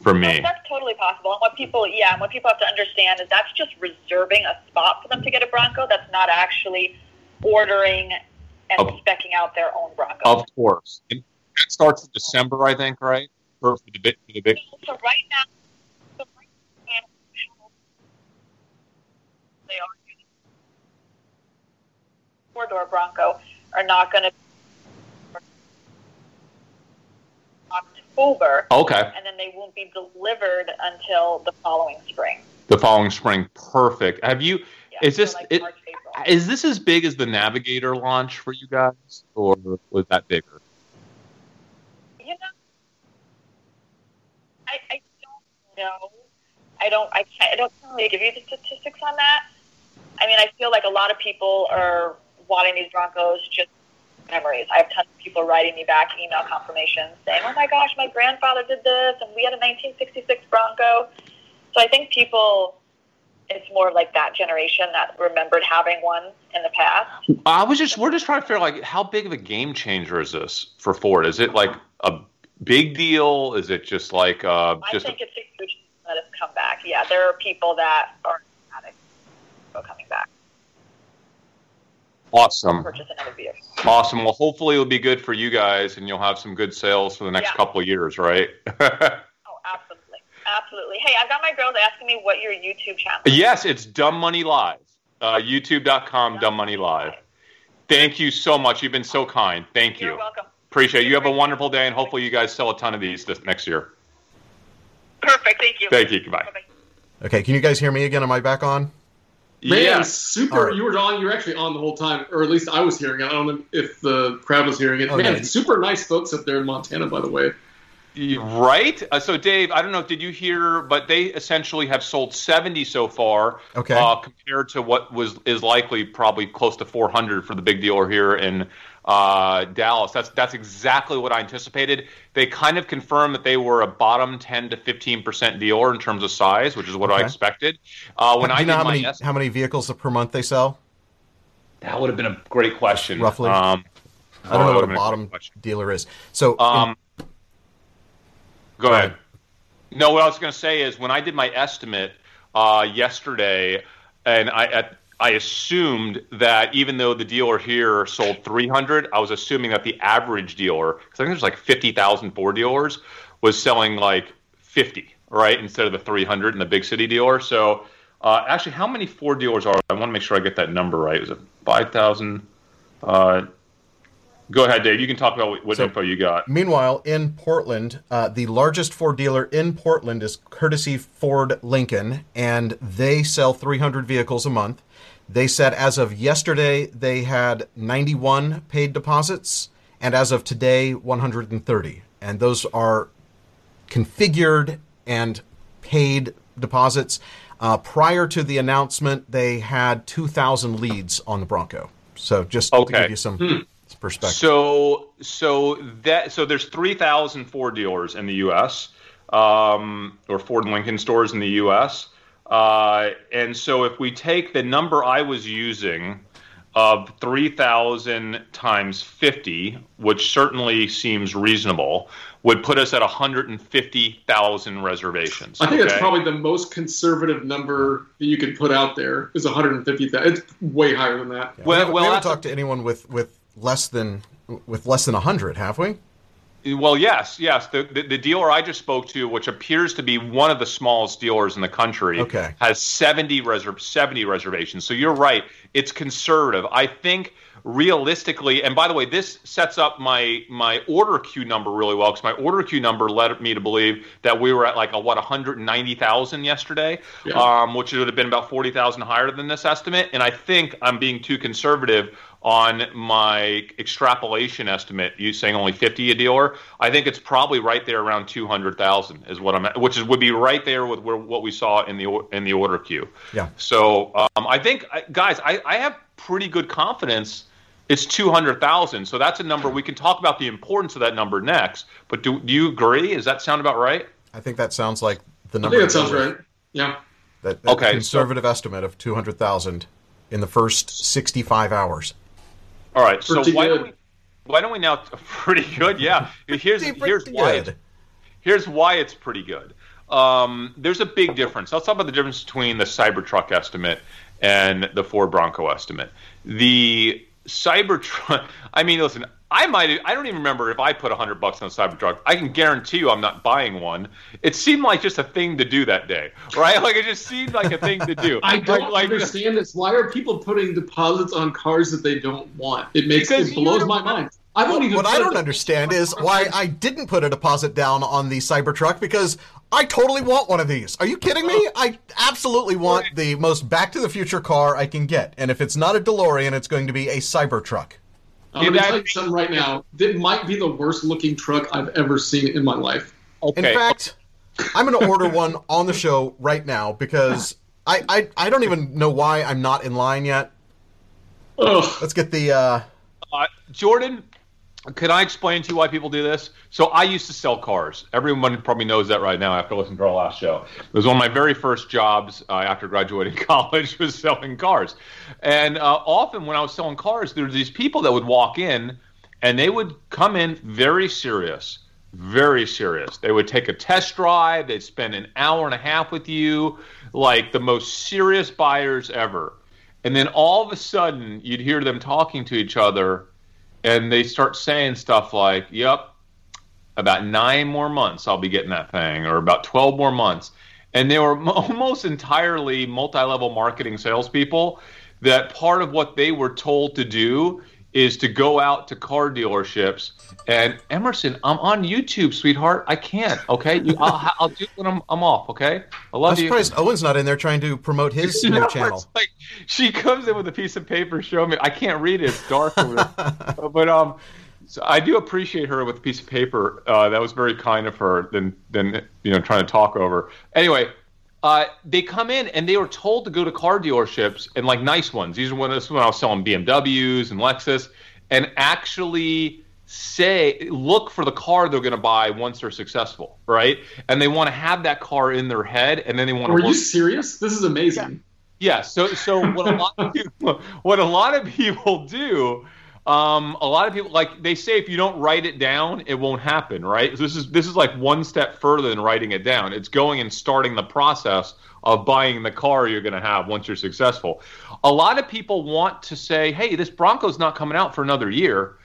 for me. That's totally possible. And what people, yeah, and what people have to understand is that's just reserving a spot for them to get a Bronco. That's not actually ordering and Of- specking out their own Bronco. Of course. And that starts in December, I think, right? For, for the big, for the big. So right now, so right now, they are using outdoor Bronco are not going to October, Okay. and then they won't be delivered until the following spring. The following spring. Perfect. Have you? Yeah, Is this- like it- March, Is this as big as the Navigator launch for you guys, or was that bigger? You know, I, I don't know. I don't. I can't. I don't really give you the statistics on that. I mean, I feel like a lot of people are wanting these Broncos just memories. I have tons of people writing me back email confirmations saying, "Oh my gosh, my grandfather did this, and we had a 1966 Bronco." So I think people. It's more like that generation that remembered having one in the past. I was just we're just trying to figure like how big of a game changer is this for Ford? Is it like a big deal? Is it just like uh, I just think it's a huge that has come back. Yeah, there are people that are coming back, awesome? purchase another vehicle. Awesome. Well, hopefully it'll be good for you guys, and you'll have some good sales for the next Yeah. couple of years, right? Oh, absolutely, absolutely. Hey, I've got my girls asking me what your YouTube channel. is. yes, it's Dumb Money Live. Uh, YouTube.com, Dumb Money Live. Thank you so much. You've been so kind. Thank You're you. welcome. Appreciate it. You have a wonderful day, and hopefully you guys sell a ton of these this next year. Perfect. Thank you. Thank you. Goodbye. Bye-bye. Okay, can you guys hear me again? Am I back on? Man, Yes. super! All right. You were on. You were actually on the whole time, or at least I was hearing it. I don't know if the crowd was hearing it. Oh, Man, super nice folks up there in Montana, by the way. Right. Uh, so, Dave, I don't know. Did you hear? But they essentially have sold seventy so far. Okay. Uh, compared to what was is likely probably close to four hundred for the big dealer here in uh, Dallas. That's that's exactly what I anticipated. They kind of confirmed that they were a bottom ten to fifteen percent dealer in terms of size, which is what I expected. Uh, when Do I know how many est- how many vehicles per month they sell? that would have been a great question. Roughly? Um, I don't know what a bottom dealer is. So, in- Um, go Go ahead. ahead. No, what I was going to say is when I did my estimate uh, yesterday, and I at, I assumed that even though the dealer here sold 300, I was assuming that the average dealer, because I think there's like 50,000 Ford dealers, was selling like 50, right, instead of the 300 in the big city dealer. So, uh, actually, how many Ford dealers are? I want to make sure I get that number right. Was it 5,000? Uh, go ahead, Dave. You can talk about what, what So- info you got. Meanwhile, in Portland, uh, the largest Ford dealer in Portland is Courtesy Ford Lincoln, and they sell 300 vehicles a month. They said as of yesterday, they had 91 paid deposits, and as of today, 130. And those are configured and paid deposits. Uh, prior to the announcement, they had 2,000 leads on the Bronco. So just to give you some perspective. So so that so there's three thousand Ford dealers in the U.S. Um, or Ford and Lincoln stores in the U.S. Uh, and so if we take the number I was using of three thousand times fifty, which certainly seems reasonable, would put us at hundred and fifty thousand reservations. I think that's probably the most conservative number that you could put out there is 150,000. It's way higher than that. Yeah, Well- we haven't, well, we haven't talked to anyone with, with less than with less than hundred, have we? Well, yes, yes. The, the the dealer I just spoke to, which appears to be one of the smallest dealers in the country, Okay. has 70 reser- 70 reservations. So you're right; it's conservative. I think realistically, and by the way, this sets up my my order queue number really well because my order queue number led me to believe that we were at like a what 190,000 yesterday, Yeah. um, which would have been about 40,000 higher than this estimate. And I think I'm being too conservative on my extrapolation estimate. You saying only 50 a dealer? I think it's probably right there around 200,000 is what I'm at, which is would be right there with where, what we saw in the in the order queue. Yeah. So um, I think, guys, I, I have pretty good confidence. It's two hundred thousand, so that's a number we can talk about the importance of that number next. But do, do you agree? Does that sound about right? I think that sounds like the number. I number. think that sounds to go with. right. Yeah. That, that Okay, so- conservative estimate of two hundred thousand in the first sixty-five hours. All right. So Pretty why don't we? Why don't we now? Pretty good, yeah. Here's Pretty here's why. good. It's, here's why it's pretty good. Um, there's a big difference. Let's talk about the difference between the Cybertruck estimate and the Ford Bronco estimate. The Cybertruck. I mean, listen. I might. I don't even remember if I put a hundred bucks on a Cybertruck. I can guarantee you, I'm not buying one. It seemed like just a thing to do that day, right? Like it just seemed like a thing to do. I don't like, like, understand this. Why are people putting deposits on cars that they don't want? It makes it blows my mind. I won't even. What put I a don't understand is why I didn't put a deposit down on the Cybertruck because I totally want one of these. Are you kidding me? I absolutely want the most Back to the Future car I can get, and if it's not a DeLorean, it's going to be a Cybertruck. I'm gonna Yeah, tell you something right now. It might be the worst looking truck I've ever seen in my life. In fact, I'm going to order one on the show right now because I, I I don't even know why I'm not in line yet. Ugh. Let's get the. Uh, Uh, Jordan, can I explain to you why people do this? So I used to sell cars. Everyone probably knows that right now after listening to our last show. It was one of my very first jobs uh, after graduating college was selling cars. And uh, often when I was selling cars, there were these people that would walk in and they would come in very serious, very serious. They would take a test drive. They'd spend an hour and a half with you, like the most serious buyers ever. And then all of a sudden, you'd hear them talking to each other, and they start saying stuff like, Yep, about nine more months, I'll be getting that thing, or about 12 more months. And they were almost entirely multi level marketing salespeople that part of what they were told to do is to go out to car dealerships and Emerson, I'm on YouTube, sweetheart. I can't. Okay, you, I'll, I'll do it when I'm, I'm off. Okay, I love I'm you. surprised Owen's not in there trying to promote his new channel. like she comes in with a piece of paper showing me. I can't read it; it's dark but um, so I do appreciate her with a piece of paper. Uh, that was very kind of her. Than than you know trying to talk over. Anyway, uh, they come in and they were told to go to car dealerships and like nice ones. These are when this is when I was selling BMWs and Lexus, and actually say look for the car they're going to buy once they're successful, right? And they want to have that car in their head, and then they want to Are you serious? This is amazing. yeah. So so what a lot of people, what a lot of people do, um, a lot of people like they say if you don't write it down, it won't happen, right? So this is this is like one step further than writing it down. It's going and starting the process of buying the car you're going to have once you're successful. A lot of people want to say, "Hey, this Bronco's not coming out for another year."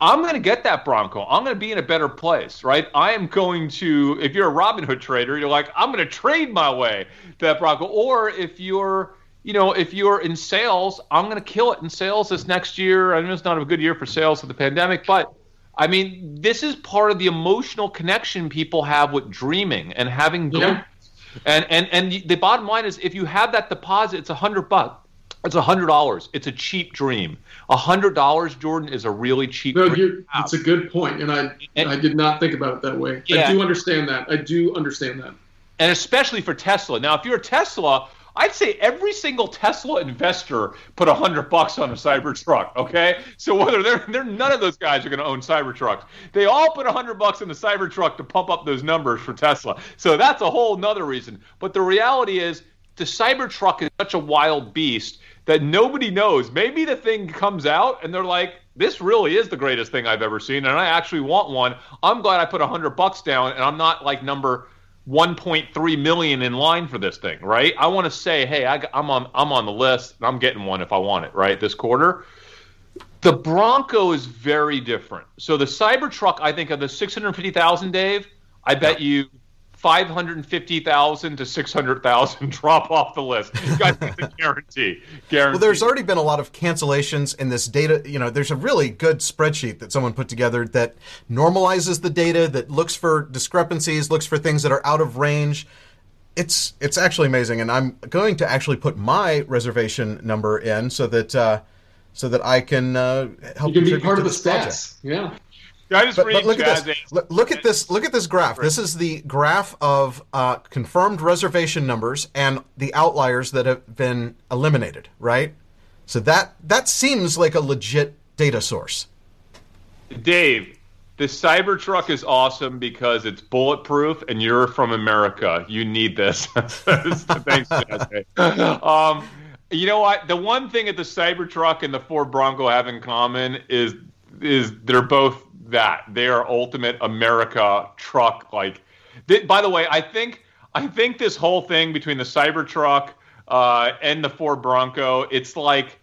I'm going to get that Bronco. I'm going to be in a better place, right? I am going to, if you're a Robinhood trader, you're like, I'm going to trade my way to that Bronco. Or if you're, you know, if you're in sales, I'm going to kill it in sales this next year. I know it's not a good year for sales with the pandemic, but I mean, this is part of the emotional connection people have with dreaming and having goals. Yeah. And, and, and the bottom line is if you have that deposit, it's a hundred bucks. It's a hundred dollars. It's a cheap dream. A hundred dollars, Jordan, is a really cheap. No, dream you're, to have. it's a good point, and I And- I did not think about it that way. Yeah. I do understand that. I do understand that. and especially for Tesla. Now, if you're a Tesla, I'd say every single Tesla investor put a hundred bucks on a Cybertruck. Okay, so whether they're, they're none of those guys are going to own Cybertrucks. They all put a hundred bucks in the Cybertruck to pump up those numbers for Tesla. So that's a whole nother reason. But the reality is, the Cybertruck is such a wild beast that nobody knows. Maybe the thing comes out and they're like, this really is the greatest thing I've ever seen, and I actually want one. I'm glad I put a hundred bucks down, and I'm not like number 1.3 million in line for this thing, right? I want to say, hey, I, am on, I'm on the list, and I'm getting one if I want it, right? This quarter. The Bronco is very different. So the Cybertruck, I think, of the 650,000, Dave, I bet you 550,000 to 600,000 drop off the list. You guys get the guarantee. Guarantee. Well, there's already been a lot of cancellations in this data. You know, there's a really good spreadsheet that someone put together that normalizes the data, that looks for discrepancies, looks for things that are out of range. It's it's actually amazing, and I'm going to actually put my reservation number in so that uh, so that I can uh, help You can be part of the this project. stats. Yeah. I just But, read but look at this. Look- Look at this. Look at this graph. This is the graph of uh, confirmed reservation numbers and the outliers that have been eliminated. Right. So that that seems like a legit data source. Dave, the Cybertruck is awesome because it's bulletproof, and you're from America. You need this. Thanks, Jazz. Um, you know what? The one thing that the Cybertruck and the Ford Bronco have in common is is they're both that they are ultimate America truck. Like, th- by the way, I think I think this whole thing between the Cybertruck uh, and the Ford Bronco, it's like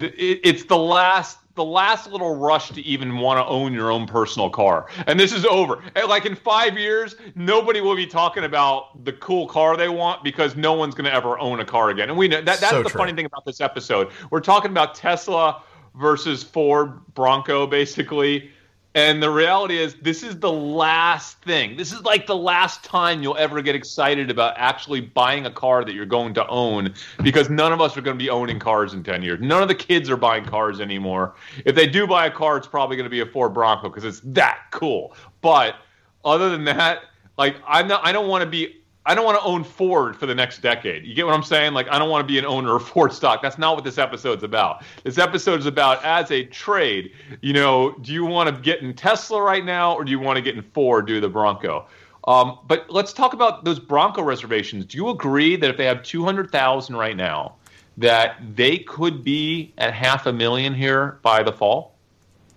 it, it's the last the last little rush to even want to own your own personal car. And this is over. And like in five years, nobody will be talking about the cool car they want because no one's going to ever own a car again. And we know that that's So the true. funny thing about this episode. We're talking about Tesla versus Ford Bronco, basically. And the reality is, this is the last thing. This is like the last time you'll ever get excited about actually buying a car that you're going to own because none of us are going to be owning cars in 10 years. None of the kids are buying cars anymore. If they do buy a car, it's probably going to be a Ford Bronco because it's that cool. But other than that, like I'm not I don't want to be I don't want to own Ford for the next decade. You get what I'm saying? Like I don't want to be an owner of Ford stock. That's not what this episode's about. This episode is about as a trade, you know, do you want to get in Tesla right now or do you want to get in Ford do the Bronco? Um, but let's talk about those Bronco reservations. Do you agree that if they have 200,000 right now, that they could be at half a million here by the fall?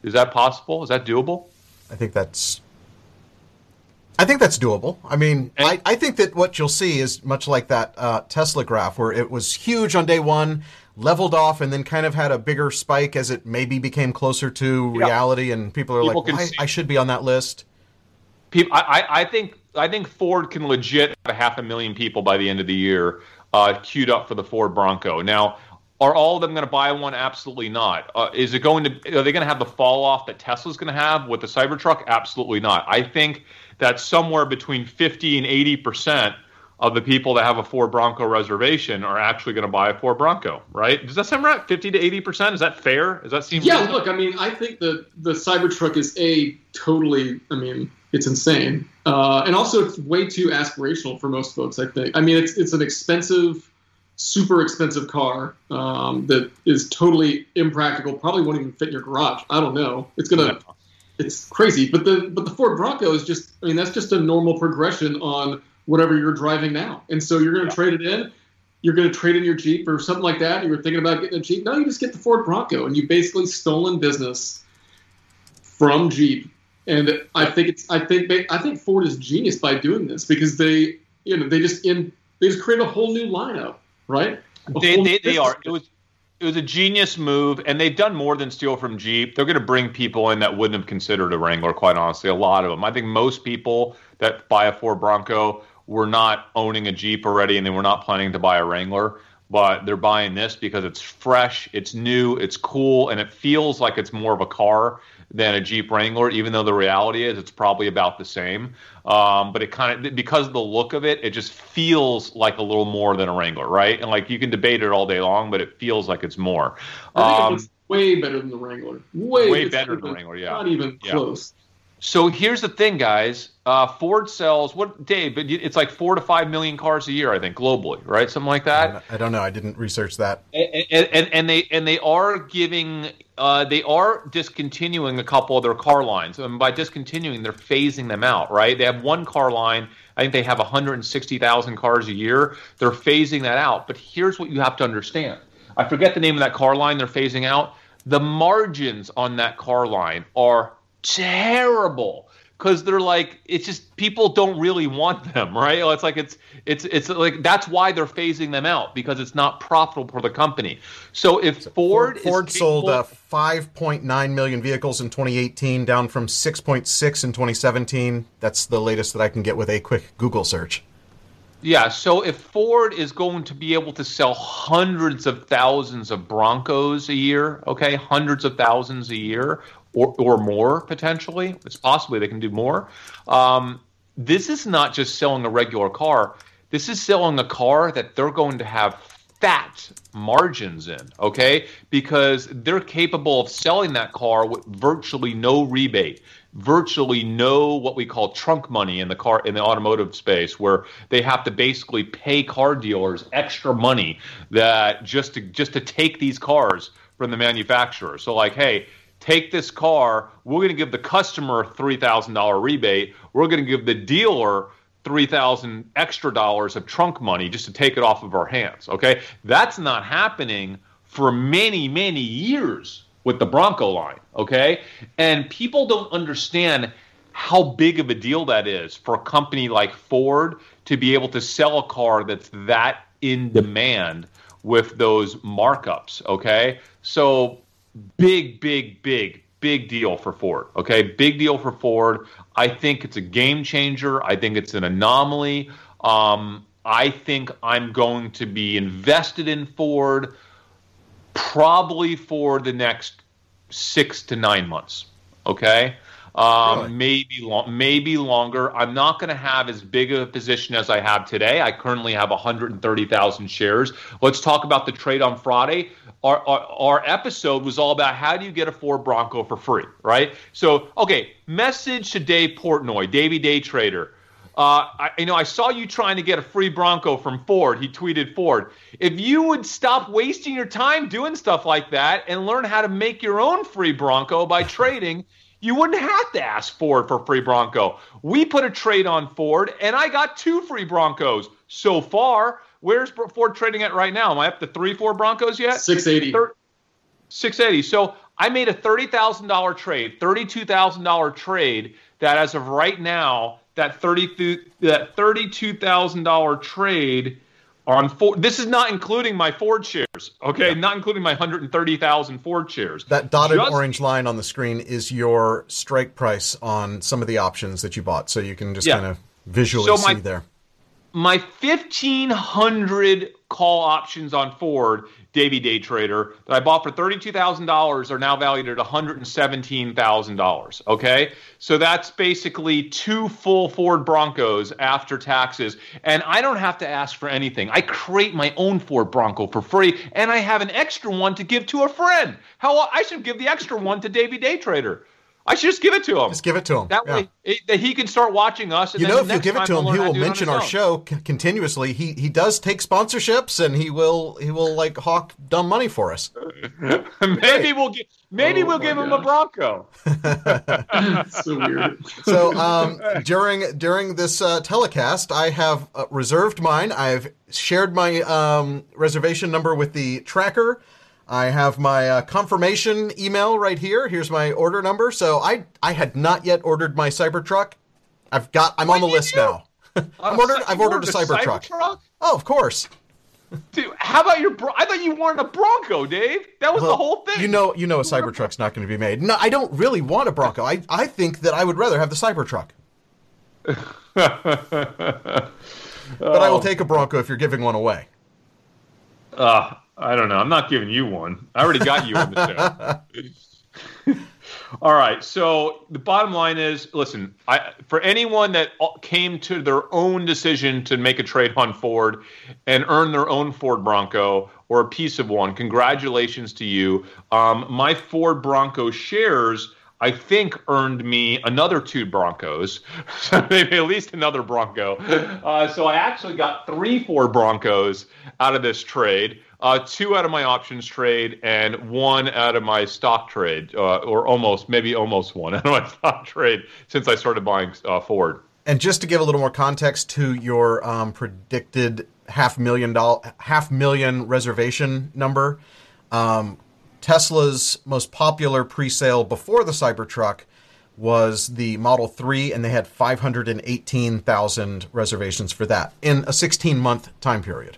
Is that possible? Is that doable? I think that's. I think that's doable. I mean, And- I, I think that what you'll see is much like that uh, Tesla graph, where it was huge on day one, leveled off, and then kind of had a bigger spike as it maybe became closer to Yeah. reality, and people are People like, "Why- I should be on that list." people I, I I think I think Ford can legit have a half a million people by the end of the year uh, queued up for the Ford Bronco. Now, are all of them going to buy one? Absolutely not. Uh, is it going to? Are they going to have the fall off that Tesla's going to have with the Cybertruck? Absolutely not. I think that somewhere between fifty and eighty percent of the people that have a Ford Bronco reservation are actually going to buy a Ford Bronco. Right? Does that sound right? Fifty to eighty percent? Is that fair? Does that seem? Yeah, reasonable? look, I mean, I think the the Cybertruck is a totally. I mean, it's insane, uh, and also it's way too aspirational for most folks. I think. I mean, it's it's an expensive, super expensive car um, that is totally impractical. Probably won't even fit in your garage. I don't know. It's gonna. No. It's crazy, but the but the Ford Bronco is just. I mean, that's just a normal progression on whatever you're driving now, and so you're gonna Yeah. trade it in you're going to trade in your Jeep or something like that. You were thinking about getting a Jeep. No, you just get the Ford Bronco, and you basically stolen business from Jeep. And I think it's I think they, I think Ford is genius by doing this because they you know they just in they just create a whole new lineup, right? A they, they, they are. It was it was a genius move, and they've done more than steal from Jeep. They're going to bring people in that wouldn't have considered a Wrangler. Quite honestly, a lot of them. I think most people that buy a Ford Bronco were not owning a Jeep already, and they were not planning to buy a Wrangler. But they're buying this because it's fresh, it's new, it's cool, and it feels like it's more of a car than a Jeep Wrangler. Even though the reality is, it's probably about the same. Um, but it kind of because of the look of it, it just feels like a little more than a Wrangler, right? And like you can debate it all day long, but it feels like it's more. Um, it looks way better than the Wrangler. Way, Way better than the Wrangler, yeah. Not even Yeah. close. So here's the thing, guys. Uh, Ford sells what, Dave? It's like four to five million cars a year, I think, globally, right? Something like that. I don't know. I didn't research that. and, and, and they and they are giving uh, they are discontinuing a couple of their car lines and by discontinuing they're phasing them out right they have one car line i think they have 160000 cars a year they're phasing that out but here's what you have to understand i forget the name of that car line they're phasing out the margins on that car line are terrible because they're like it's just people don't really want them right it's like it's it's it's like that's why they're phasing them out because it's not profitable for the company so if ford is Ford sold uh, 5.9 million vehicles in 2018, down from 6.6 in 2017. That's the latest that I can get with a quick Google search. Yeah, so if Ford is going to be able to sell hundreds of thousands of Broncos a year, okay, hundreds of thousands a year or, or more potentially, it's possibly they can do more. Um, this is not just selling a regular car. This is selling a car that they're going to have fat margins in, okay? Because they're capable of selling that car with virtually no rebate, virtually no what we call trunk money in the car in the automotive space where they have to basically pay car dealers extra money that just to just to take these cars from the manufacturer. So like, hey, take this car, we're going to give the customer a $3,000 rebate, we're going to give the dealer three thousand extra dollars of trunk money just to take it off of our hands. Okay, that's not happening for many many years with the Bronco line. Okay, and people don't understand how big of a deal that is for a company like Ford to be able to sell a car that's that in demand with those markups. Okay, so big, big, big, big deal for Ford. Okay, big deal for Ford. I think it's a game changer. I think it's an anomaly. Um, I think I'm going to be invested in Ford probably for the next six to nine months. Okay. Um, Really? maybe long, maybe longer. I'm not going to have as big of a position as I have today. I currently have 130,000 shares. Let's talk about the trade on Friday. Our, our our episode was all about how do you get a Ford Bronco for free, right? So, okay, message to Dave Portnoy, Davey Day Trader. Uh, I, you know, I saw you trying to get a free Bronco from Ford. He tweeted Ford. If you would stop wasting your time doing stuff like that and learn how to make your own free Bronco by trading, you wouldn't have to ask Ford for free Bronco. We put a trade on Ford, and I got two free Broncos so far. Where's Ford trading at right now? Am I up to three four Broncos yet? 680. Thir- 680. So I made a $30,000 trade, $32,000 trade that as of right now, that 30 that $32,000 trade on Ford this is not including my Ford shares, okay? Not including my 130,000 Ford shares. That dotted Just- orange line on the screen is your strike price on some of the options that you bought, so you can just Yeah. kind of visually So my- see there. my 1500 call options on Ford, Davey Day Trader, that I bought for $32,000 are now valued at $117,000. Okay. So that's basically two full Ford Broncos after taxes. And I don't have to ask for anything. I create my own Ford Bronco for free, and I have an extra one to give to a friend. How I should give the extra one to Davey Day Trader. I should just give it to him. Just give it to him. that Yeah. way it, that he can start watching us. And You then know, if you give it to him, he'll he learn how will to do it on mention our own. show c- continuously. He he does take sponsorships, and he will he will like hawk dumb money for us. maybe we'll get maybe Oh we'll my give him a. Bronco. so weird. So um, during during this uh, telecast, I have uh, reserved mine. I've shared my um, reservation number with the tracker. I have my uh, confirmation email right here. Here's my order number. So I I had not yet ordered my Cybertruck. I've got. I'm on the list you? now. I'm ordered. I've ordered a Cybertruck. Cybertruck? Oh, of course. Dude, how about your? Bro- I thought you wanted a Bronco, Dave. That was the whole thing. You know, you know, a Cybertruck's not going to be made. No, I don't really want a Bronco. I I think that I would rather have the Cybertruck. But I Oh. will take a Bronco if you're giving one away. Uh, I don't know. I'm not giving you one. I already got you on the show. All right. So the bottom line is, listen, I, for anyone that came to their own decision to make a trade on Ford and earn their own Ford Bronco or a piece of one, congratulations to you. Um, my Ford Bronco shares. I think earned me another two Broncos, maybe at least another Bronco. Uh, so I actually got three Ford Broncos out of this trade, uh, two out of my options trade, and one out of my stock trade, uh, or almost, maybe almost one out of my stock trade since I started buying uh, Ford. And just to give a little more context to your um, predicted half million dollar half million reservation number, um, Tesla's most popular pre-sale before the Cybertruck was the Model 3, and they had 518,000 reservations for that in a 16-month time period.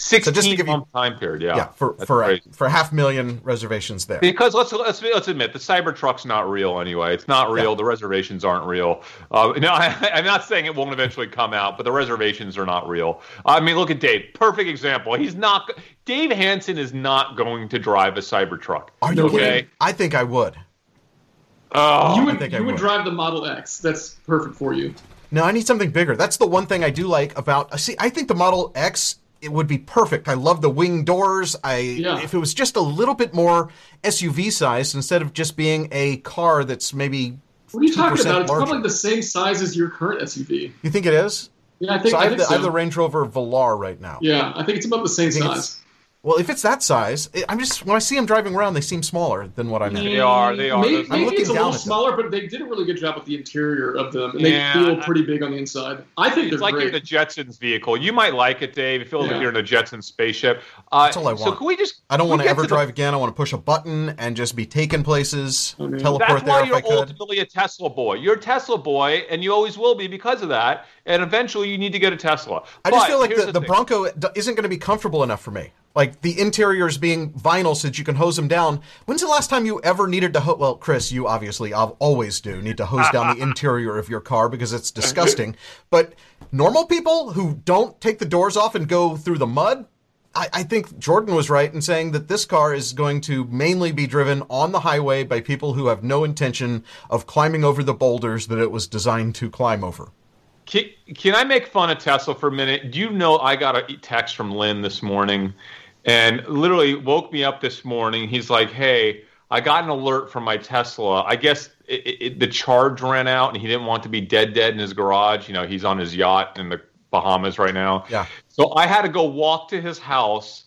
Sixteen just to give you- month time period, yeah. Yeah, for That's for crazy. for half million reservations there. Because let's let's let's admit the Cybertruck's not real anyway. It's not real. Yeah. The reservations aren't real. Uh, no, I, I'm not saying it won't eventually come out, but the reservations are not real. I mean, look at Dave. Perfect example. He's not. Dave Hansen is not going to drive a Cybertruck. Are you okay? kidding? I think I would. Oh, you I would think you would would. drive the Model X. That's perfect for you. No, I need something bigger. That's the one thing I do like about. See, I think the Model X it would be perfect. I love the wing doors. I Yeah. if it was just a little bit more SUV sized instead of just being a car that's maybe. What are you talking 2% about? It's probably the same size as your current SUV. You think it is? Yeah, I think. So I I have, think the, I have the Range Rover Velar right now. Yeah, I think it's about the same size. It's- Well, if it's that size, I'm just when I see them driving around, they seem smaller than what I meant. They are, they are. Maybe, Those- I'm maybe it's a little smaller, but they did a really good job with the interior of them, and Yeah, they feel pretty big on the inside. I think It's they're like great. in the Jetsons vehicle. You might like it, Dave. It feels like you're in a Jetsons spaceship. Uh, That's all I want. So can we just? I don't want to get ever the- drive again. I want to push a button and just be taken places, I mean, teleport That's there why if I you're could. ultimately a Tesla boy. You're a Tesla boy, and you always will be because of that. And eventually, you need to get a Tesla. I just feel like here's the, the. Bronco isn't going to be comfortable enough for me. Like the interiors being vinyl so that you can hose them down. When's the last time you ever needed to hose? Well, Chris, you obviously al- always do need to hose down the interior of your car because it's disgusting. But normal people who don't take the doors off and go through the mud, I, I think Jordan was right in saying that this car is going to mainly be driven on the highway by people who have no intention of climbing over the boulders that it was designed to climb over. Can, can I make fun of Tesla for a minute? Do you know I got a text from Lynn this morning and literally woke me up this morning. He's like, hey, I got an alert from my Tesla. I guess it, it, the charge ran out and he didn't want to be dead, dead in his garage. You know, he's on his yacht in the Bahamas right now. Yeah. So I had to go walk to his house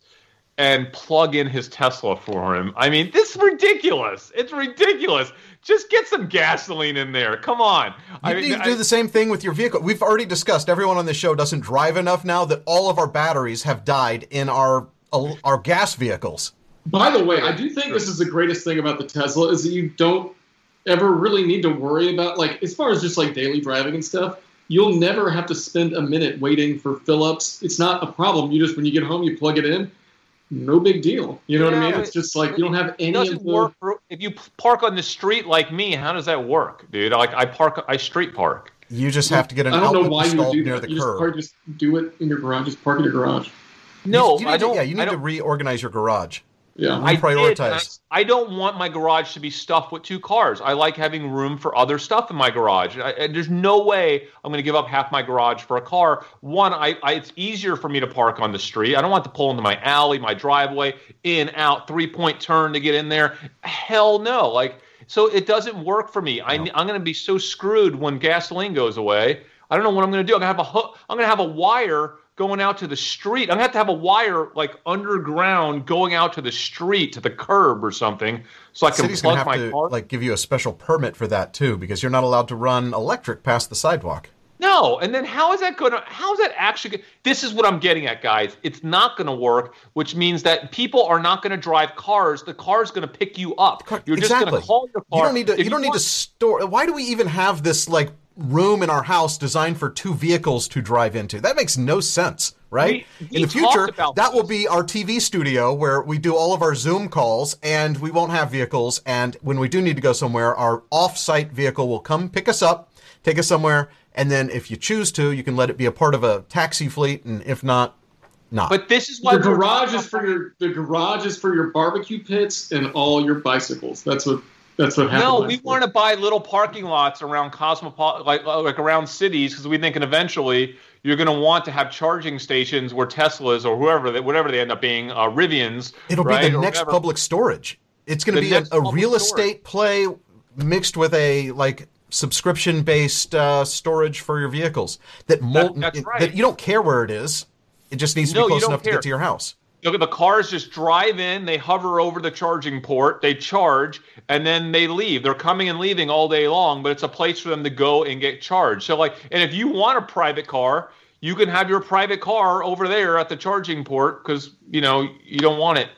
and plug in his Tesla for him. I mean, this is ridiculous. It's ridiculous. Just get some gasoline in there. Come on. You I need to do I- the same thing with your vehicle. We've already discussed. Everyone on this show doesn't drive enough now that all of our batteries have died in our our gas vehicles. By the way, I do think this is the greatest thing about the Tesla is that you don't ever really need to worry about like as far as just like daily driving and stuff. You'll never have to spend a minute waiting for fill-ups. It's not a problem. You just when you get home, you plug it in. No big deal. You know what I mean? It's just like you don't have It any doesn't of the. work for, if you park on the street like me. How does that work, dude? Like I park, I street park. You just have to get an I don't know why you would installed do near that. the You just, curb. park, just do it in your garage. Just park in your garage. No, you need I to- don't. yeah, you need to reorganize your garage. Yeah. I prioritize. did, I, I don't want my garage to be stuffed with two cars. I like having room for other stuff in my garage. I, I- there's no way I'm going to give up half my garage for a car. One, I, I it's easier for me to park on the street. I don't want to pull into my alley, my driveway, in, out, three point turn to get in there. Hell no. Like so, it doesn't work for me. I, I'm going to be so screwed when gasoline goes away. I don't know what I'm going to do. I'm going to have a hook. I'm going to have a wire going out to the street. I'm going to have to have a wire like underground going out to the street to the curb or something so I can City's plug my to car. like give you a special permit for that too, because you're not allowed to run electric past the sidewalk. No, and then how is that going to? How is that actually? This is what I'm getting at, guys. It's not going to work, which means that people are not going to drive cars. The car's going to pick you up. You're just going to call your car. You don't need to. If You don't need to store. Why do we even have this like room in our house designed for two vehicles to drive into? That makes no sense, right? We- in the future, talked about that will be our TV studio where we do all of our Zoom calls, and we won't have vehicles. And when we do need to go somewhere, our off-site vehicle will come pick us up, take us somewhere, and then if you choose to, you can let it be a part of a taxi fleet, and if not, not. But this is why The we're garage is for your the garage is for your barbecue pits and all your bicycles. That's what that's what happened. No, we want to buy little parking lots around cosmopolitan, like like around cities, because we think eventually you're going to want to have charging stations where Teslas or whoever, they, whatever they end up being, uh, Rivians. It'll right, be the or next whatever. public storage. It's going to The be a, a public real storage. estate play mixed with a like subscription based uh, storage for your vehicles that molten that's right. that you don't care where it is. It just needs to No, be you close don't enough to get to your house. At the cars just drive in, they hover over the charging port, they charge, and then they leave. They're coming and leaving all day long, but it's a place for them to go and get charged. So, like, and if you want a private car, you can have your private car over there at the charging port because you know you don't want it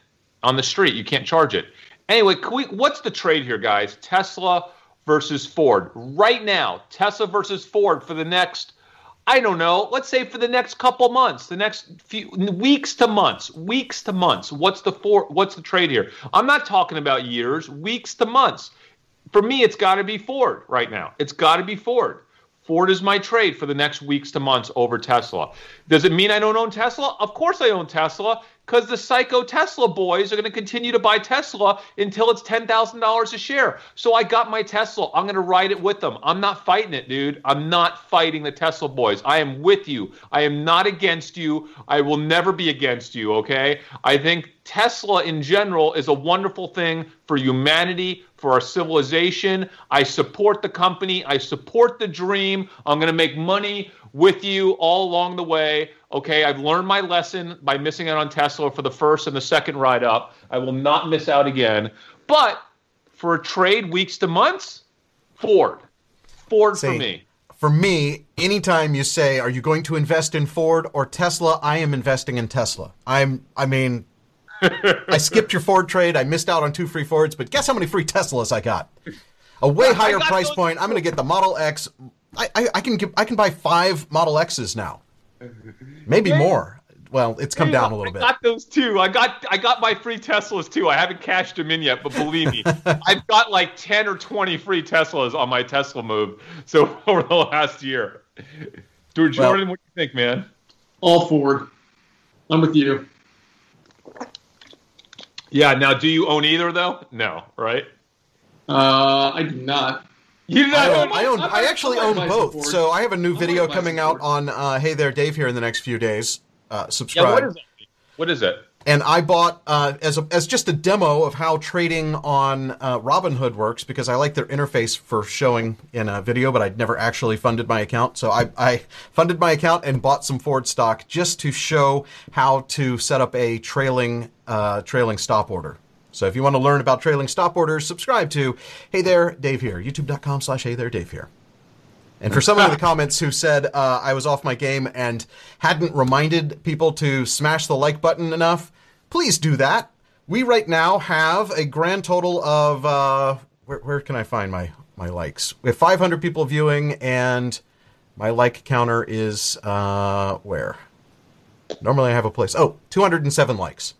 on the street. You can't charge it. Anyway, we, what's the trade here, guys? Tesla versus Ford. Right now, Tesla versus Ford for the next I don't know. Let's say for the next couple months, the next few weeks to months, weeks to months. What's the for? What's the trade here? I'm not talking about years, weeks to months. For me, it's got to be Ford right now. It's got to be Ford. Ford is my trade for the next weeks to months over Tesla. Does it mean I don't own Tesla? Of course I own Tesla because the psycho Tesla boys are going to continue to buy Tesla until it's $10,000 a share. So I got my Tesla. I'm going to ride it with them. I'm not fighting it, dude. I'm not fighting the Tesla boys. I am with you. I am not against you. I will never be against you, okay? I think Tesla in general is a wonderful thing for humanity, for our civilization. I support the company. I support the dream. I'm going to make money with you all along the way. Okay, I've learned my lesson by missing out on Tesla for the first and the second ride up. I will not miss out again. But for a trade weeks to months, Ford. Ford for me. For me, anytime you say, "Are you going to invest in Ford or Tesla?" I am investing in Tesla. I'm. I mean, I skipped your Ford trade. I missed out on two free Fords, but guess how many free Teslas I got? A way higher got price those- point. I'm going to get the Model X. I, I, I can give, I can buy five Model X's now, maybe more. well, it's come Hey, down a little I bit. got those too. I got I got my free Teslas too. I haven't cashed them in yet, but believe me, I've got like ten or twenty free Teslas on my Tesla move. So over the last year, Dude, Well- Jordan, what do you think, man? All Ford. I'm with you. Yeah. Now, do you own either though? No, right? Uh, I do not. You do I not own, own. I own, I I actually own both. support. So I have a new I video like my coming out on uh, Hey There, Dave here in the next few days. Uh, Yeah. subscribe. What is it? What is it? And I bought uh, as a, as just a demo of how trading on uh, Robinhood works because I like their interface for showing in a video, but I'd never actually funded my account. So I, I funded my account and bought some Ford stock just to show how to set up a trailing uh, trailing stop order. So if you want to learn about trailing stop orders, subscribe to Hey There, Dave here, youtube.com slash Hey There, Dave here. And for someone in the comments who said uh, I was off my game and hadn't reminded people to smash the like button enough, please do that. We right now have a grand total of uh, where, where can I find my my likes? We have 500 people viewing, and my like counter is uh, where? Normally I have a place. Oh, 207 likes.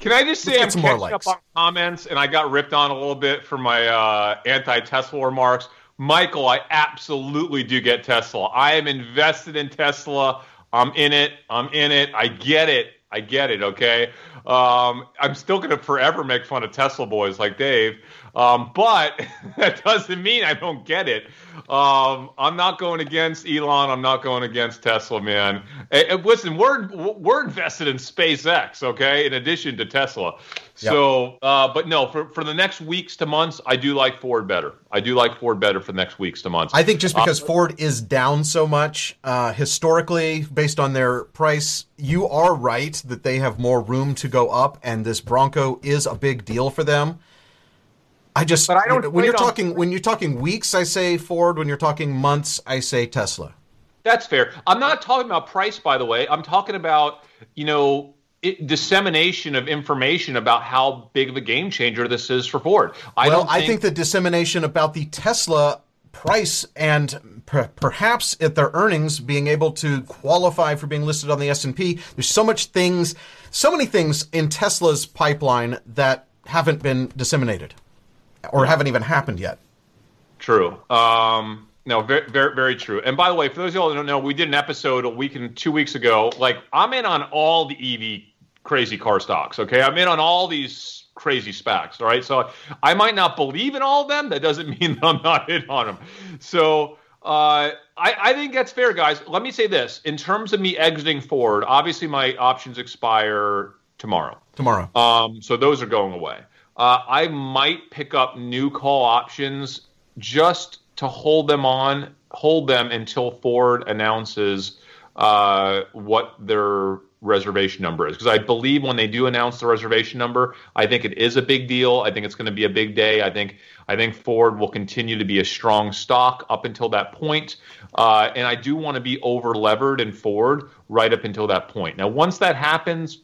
Can I just say I'm some more catching likes. up on comments, and I got ripped on a little bit for my uh, anti-Tesla remarks. Michael, I absolutely do get Tesla. I am invested in Tesla. I'm in it. I'm in it. I get it. I get it. Okay. Um, I'm still going to forever make fun of Tesla boys like Dave, um, but that doesn't mean I don't get it. Um, I'm not going against Elon. I'm not going against Tesla, man. Eh, eh, listen, we're we're invested in SpaceX, okay, in addition to Tesla. So, uh, but no, for for the next weeks to months, I do like Ford better. I do like Ford better for the next weeks to months. I think just because Ford is down so much uh, historically, based on their price, you are right that they have more room to go up, and this Bronco is a big deal for them. I just But I don't when you're talking when you're talking weeks, I say Ford. When you're talking months, I say Tesla. That's fair. I'm not talking about price, by the way. I'm talking about you know it, dissemination of information about how big of a game changer this is for Ford. I well, don't. I think the dissemination about the Tesla price and per- perhaps at their earnings being able to qualify for being listed on the S&P there's so much things so many things in Tesla's pipeline that haven't been disseminated or haven't even happened yet True. Um, no, very, very, very true. And by the way, for those of y'all that don't know, we did an episode a week and two weeks ago. Like, I'm in on all the EV crazy car stocks. Okay, I'm in on all these crazy SPACs. All right, so I might not believe in all of them. That doesn't mean that I'm not in on them. So. Uh, I, I think that's fair, guys. Let me say this: in terms of me exiting Ford, obviously my options expire tomorrow. tomorrow Um, so those are going away. Uh, I might pick up new call options just to hold them on, hold them until Ford announces uh, what their reservation number is. Because I believe when they do announce the reservation number, I think it is a big deal. I think it's going to be a big day. I think I think Ford will continue to be a strong stock up until that point. Uh, and I do want to be over levered in Ford right up until that point. Now, once that happens,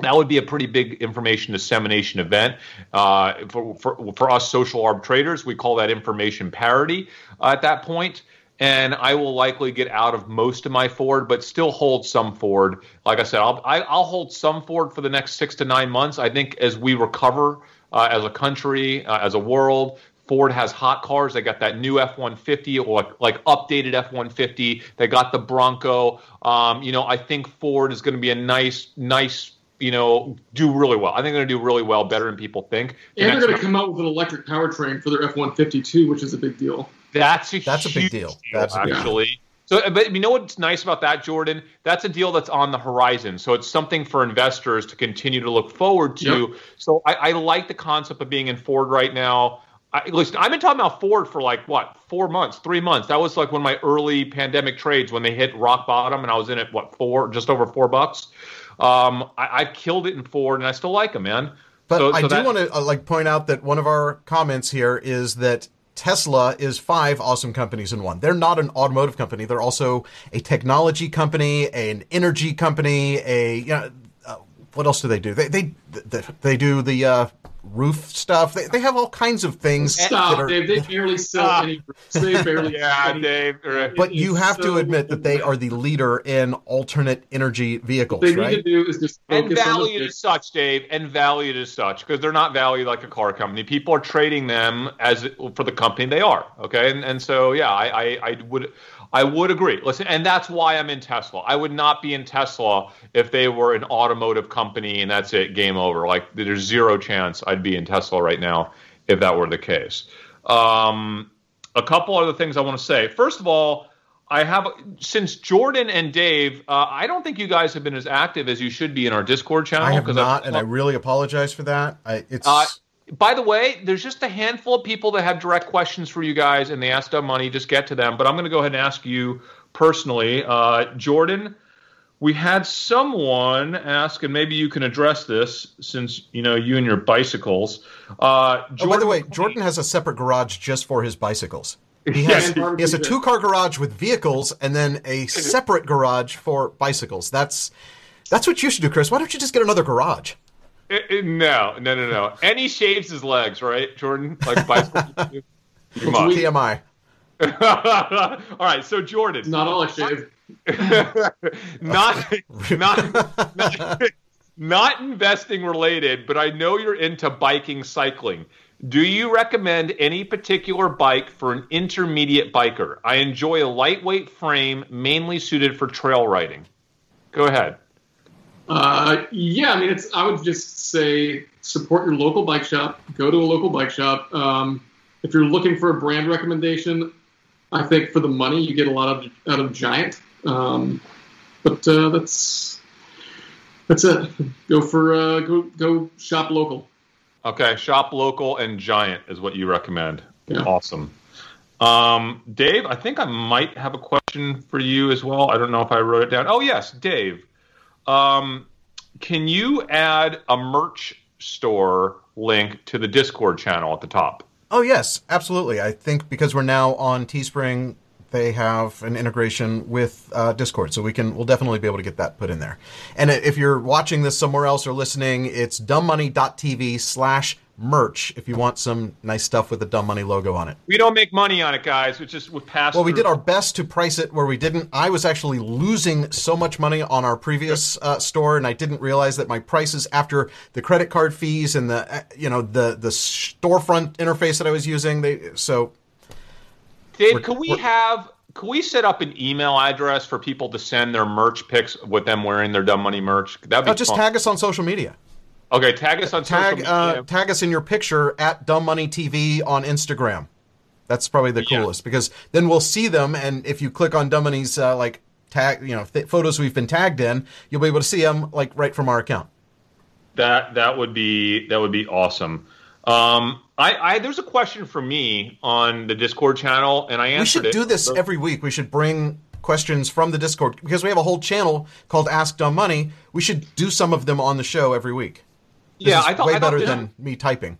that would be a pretty big information dissemination event uh, for, for, for us social arb traders. We call that information parity uh, at that point. And I will likely get out of most of my Ford, but still hold some Ford. Like I said, I'll, I, I'll hold some Ford for the next six to nine months. I think as we recover uh, as a country, uh, as a world, Ford has hot cars. They got that new F 150 or like, like updated F 150. They got the Bronco. Um, you know, I think Ford is going to be a nice, nice, you know, do really well. I think they're going to do really well, better than people think. And they're going to come out with an electric powertrain for their F one fifty two, which is a big deal. that's a That's a big huge deal. That's a big actually. So, but you know what's nice about that, Jordan? That's a deal that's on the horizon. So it's something for investors to continue to look forward to. Yep. So I, I like the concept of being in Ford right now. I, listen, I've been talking about Ford for like what four months, three months. That was like one of my early pandemic trades when they hit rock bottom, and I was in at what four, just over four bucks. Um, I, I killed it in Ford, and I still like them, man. But So- I so do that- want to uh, like point out that one of our comments here is that Tesla is five awesome companies in one. They're not an automotive company. They're also a technology company, an energy company, a you know, what else do they do? They they they, they do the uh, roof stuff. They, they have all kinds of things. that Stop, are- Dave. They barely sell Ah. any. They barely. Yeah, Dave. right. but you is have to admit that they are the leader in alternate energy vehicles, What they need right? to do is just and focus on the valued as such, Dave, and valued as such, because they're not valued like a car company. People are trading them as for the company they are. Okay, and and so yeah, I I, I would. I would agree. Listen, and that's why I'm in Tesla. I would not be in Tesla if they were an automotive company and that's it, game over. Like there's zero chance I'd be in Tesla right now if that were the case. Um, a couple other things I want to say. First of all, I have since Jordan and Dave. Uh, I don't think you guys have been as active as you should be in our Discord channel. I have not, and I really apologize for that. I, it's Uh, by the way, there's just a handful of people that have direct questions for you guys, and they ask Dumb Money. Just get to them. But I'm going to go ahead and ask you personally, uh, Jordan. We had someone ask, and maybe you can address this since you know you and your bicycles. Uh, oh, by the way, Jordan has a separate garage just for his bicycles. He has, he has a two car garage with vehicles and then a separate garage for bicycles. That's that's what you should do, Chris. Why don't you just get another garage? No, no, no, no. And he shaves his legs, right, Jordan? Like bicycle. you must. TMI. All right, so Jordan. Not all I shave. not, not, not, not investing related, but I know you're into biking cycling. Do you recommend any particular bike for an intermediate biker? I enjoy a lightweight frame, mainly suited for trail riding. Go ahead. Uh, yeah, I mean, it's. I would just say support your local bike shop. Go to a local bike shop. Um, if you're looking for a brand recommendation, I think for the money you get a lot of out of Giant. Um, but uh, that's that's it. Go for uh, go go shop local. Okay, shop local and giant is what you recommend. Yeah. Awesome. Um, Dave, I think I might have a question for you as well. I don't know if I wrote it down. Oh, yes, Dave. Um, can you add a merch store link to the Discord channel at the top? Oh yes, absolutely. I think because we're now on Teespring, they have an integration with uh, Discord, so we can we'll definitely be able to get that put in there. And if you're watching this somewhere else or listening, it's dumbmoney.tv slash merch if you want some nice stuff with the Dumb Money logo on it. We don't make money on it, guys. It's just we pass. Well, we did our best to price it where we didn't. I was actually losing so much money on our previous uh, store, and I didn't realize that my prices after the credit card fees and the uh, you know the the storefront interface that I was using. They so Dave, could we have could we set up an email address for people to send their merch pics with them wearing their dumb money merch? That'd be oh, just fun. tag us on social media. Okay, tag us on Tag uh, tag us in your picture at Dumb Money TV on Instagram. That's probably the Yeah. coolest because then we'll see them, and if you click on Dumb Money's uh, like tag, you know, th- photos we've been tagged in, you'll be able to see them like right from our account. That that would be that would be awesome. Um, I, I there's a question for me on the Discord channel, and I answered We should it. do this every week. We should bring questions from the Discord because we have a whole channel called Ask Dumb Money. We should do some of them on the show every week. Yeah, I thought way I thought better than me typing.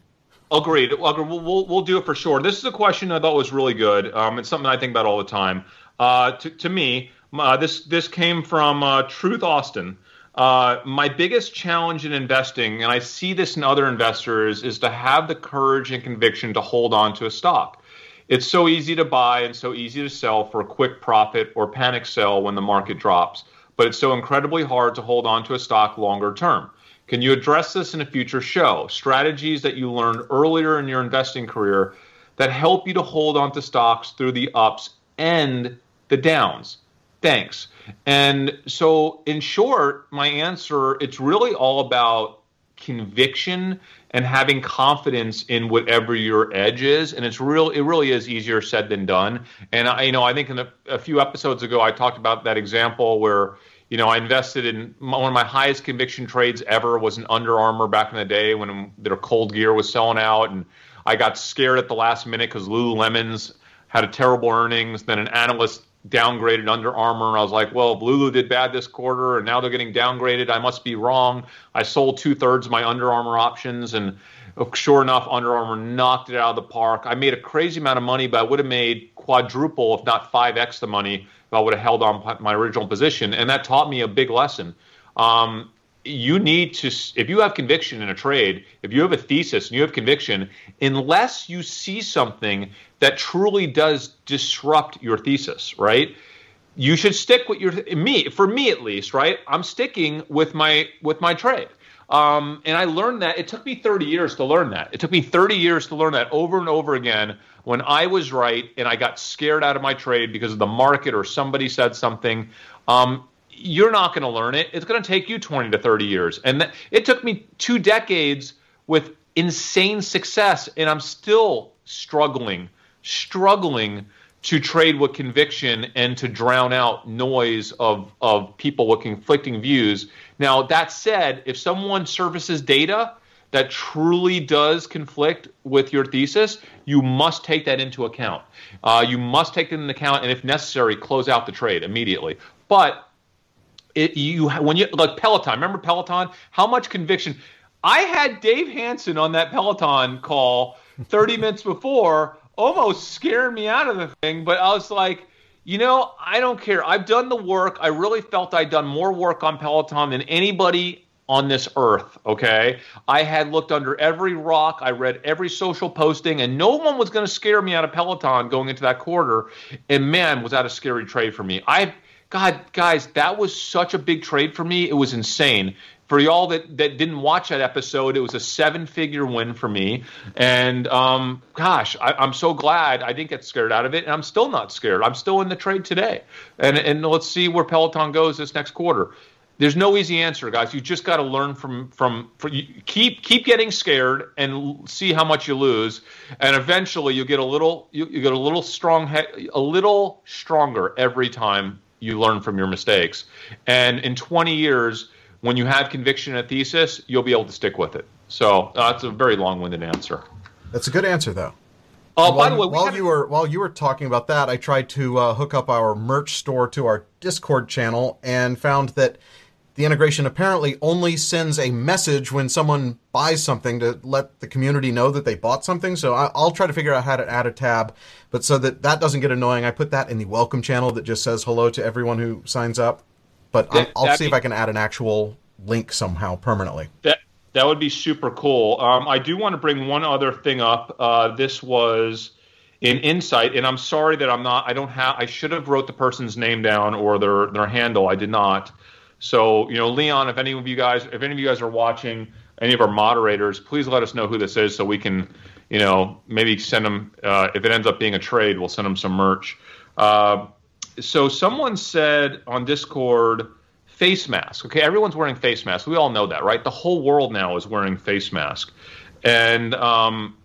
Agreed. Agreed. We'll, we'll, we'll do it for sure. This is a question I thought was really good. Um, it's something I think about all the time. Uh, to, to me, uh, this this came from uh, Truth Austin. Uh, my biggest challenge in investing, and I see this in other investors, is to have the courage and conviction to hold on to a stock. It's so easy to buy and so easy to sell for a quick profit or panic sell when the market drops, but it's so incredibly hard to hold on to a stock longer term. Can you address this in a future show? Strategies that you learned earlier in your investing career that help you to hold on to stocks through the ups and the downs. Thanks. And so, in short, my answer it's really all about conviction and having confidence in whatever your edge is and it's real it really is easier said than done and i you know i think in a, a few episodes ago i talked about that example where you know i invested in one of my highest conviction trades ever was an under armour back in the day when their cold gear was selling out and i got scared at the last minute because lululemons had a terrible earnings then an analyst downgraded Under Armour. And I was like, well, Lulu did bad this quarter and now they're getting downgraded. I must be wrong. I sold two thirds of my Under Armour options, and uh, sure enough, Under Armour knocked it out of the park. I made a crazy amount of money, but I would have made quadruple, if not 5x the money if I would have held on my original position. And that taught me a big lesson. Um, you need to if you have conviction in a trade if you have a thesis and you have conviction unless you see something that truly does disrupt your thesis right you should stick with your me for me at least right i'm sticking with my with my trade um, and i learned that it took me 30 years to learn that it took me 30 years to learn that over and over again when i was right and i got scared out of my trade because of the market or somebody said something um, you're not going to learn it. It's going to take you 20 to 30 years. And th- it took me two decades with insane success, and I'm still struggling, struggling to trade with conviction and to drown out noise of, of people with conflicting views. Now, that said, if someone surfaces data that truly does conflict with your thesis, you must take that into account. Uh, you must take that into account, and if necessary, close out the trade immediately. But it, you when you like Peloton, remember Peloton? How much conviction? I had Dave Hanson on that Peloton call 30 minutes before, almost scared me out of the thing. But I was like, you know, I don't care. I've done the work. I really felt I'd done more work on Peloton than anybody on this earth. Okay. I had looked under every rock. I read every social posting, and no one was going to scare me out of Peloton going into that quarter. And man, was that a scary trade for me. I God, guys, that was such a big trade for me. It was insane. For y'all that, that didn't watch that episode, it was a seven figure win for me. And um, gosh, I, am so glad I didn't get scared out of it. And I'm still not scared. I'm still in the trade today. And, and let's see where Peloton goes this next quarter. There's no easy answer, guys. You just got to learn from from, from keep keep getting scared and see how much you lose, and eventually you get a little you, you get a little strong a little stronger every time you learn from your mistakes. And in 20 years, when you have conviction in a thesis, you'll be able to stick with it. So uh, that's a very long-winded answer. That's a good answer, though. Oh, while, by the way, while you were while you were talking about that, I tried to uh, hook up our merch store to our Discord channel and found that the integration apparently only sends a message when someone buys something to let the community know that they bought something. So I, will try to figure out how to add a tab, but so that that doesn't get annoying, I put that in the welcome channel that just says hello to everyone who signs up. But that, I'll, I'll see be, if I can add an actual link somehow permanently. That that would be super cool. Um, I do want to bring one other thing up. Uh, this was in Insight, and I'm sorry that I'm not. I don't have. I should have wrote the person's name down or their their handle. I did not. So, you know, Leon, if any of you guys, if any of you guys are watching, any of our moderators, please let us know who this is so we can, you know, maybe send them. Uh, if it ends up being a trade, we'll send them some merch. Uh, so, someone said on Discord, face mask. Okay, everyone's wearing face masks. We all know that, right? The whole world now is wearing face mask, and um,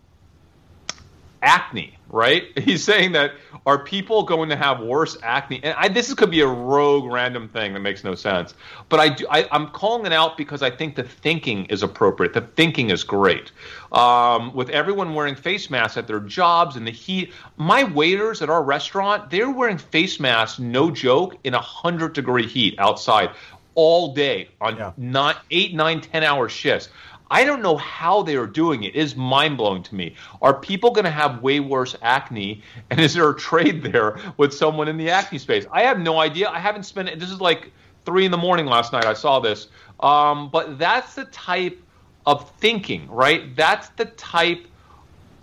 acne right? He's saying that are people going to have worse acne? And I, this could be a rogue, random thing that makes no sense. But I do, I, am calling it out because I think the thinking is appropriate. The thinking is great. Um, with everyone wearing face masks at their jobs and the heat, my waiters at our restaurant, they're wearing face masks, no joke, in a hundred degree heat outside all day on yeah. nine, eight, nine, ten hour shifts. I don't know how they are doing it. It is mind blowing to me. Are people going to have way worse acne? And is there a trade there with someone in the acne space? I have no idea. I haven't spent. This is like three in the morning last night. I saw this. Um, but that's the type of thinking, right? That's the type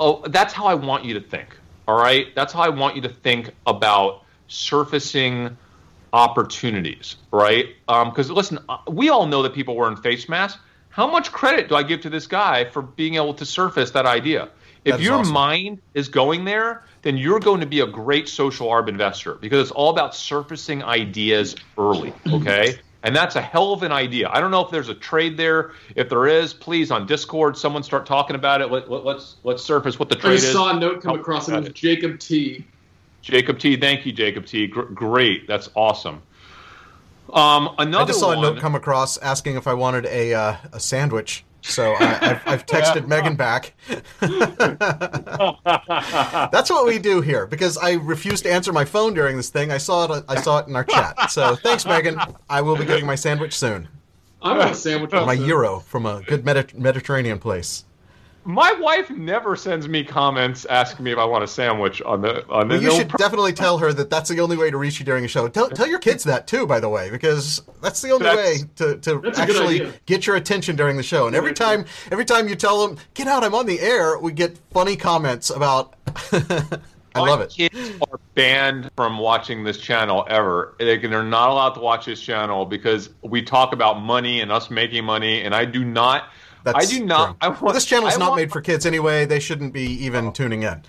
of, that's how I want you to think. All right. That's how I want you to think about surfacing opportunities, right? Because um, listen, uh, we all know that people wearing face masks how much credit do I give to this guy for being able to surface that idea? If your awesome. mind is going there, then you're going to be a great social arb investor because it's all about surfacing ideas early. Okay. and that's a hell of an idea. I don't know if there's a trade there. If there is, please on Discord, someone start talking about it. Let, us let's, let's surface what the trade is. I saw a note come across. It was Jacob T. Jacob T. Thank you, Jacob T. Gr- great. That's awesome. Um, another I just saw one, a note come across asking if I wanted a uh, a sandwich. So I, have I've texted Megan back. That's what we do here because I refused to answer my phone during this thing. I saw it. I saw it in our chat. So thanks, Megan. I will be getting my sandwich soon. I want a sandwich. My euro from a good Medi- Mediterranean place. My wife never sends me comments asking me if I want a sandwich on the on the. Well, you no should pro- definitely tell her that that's the only way to reach you during a show. Tell, tell your kids that too, by the way, because that's the only That's- way to, to That's a good actually get your attention during the show. And every time, every time you tell them, "Get out, I'm on the air," we get funny comments about. I My love it. Kids are banned from watching this channel ever. They can- They're not allowed to watch this channel because we talk about money and us making money, and I do not. I do not. I want, this channel is not made for kids anyway. They shouldn't be even tuning in.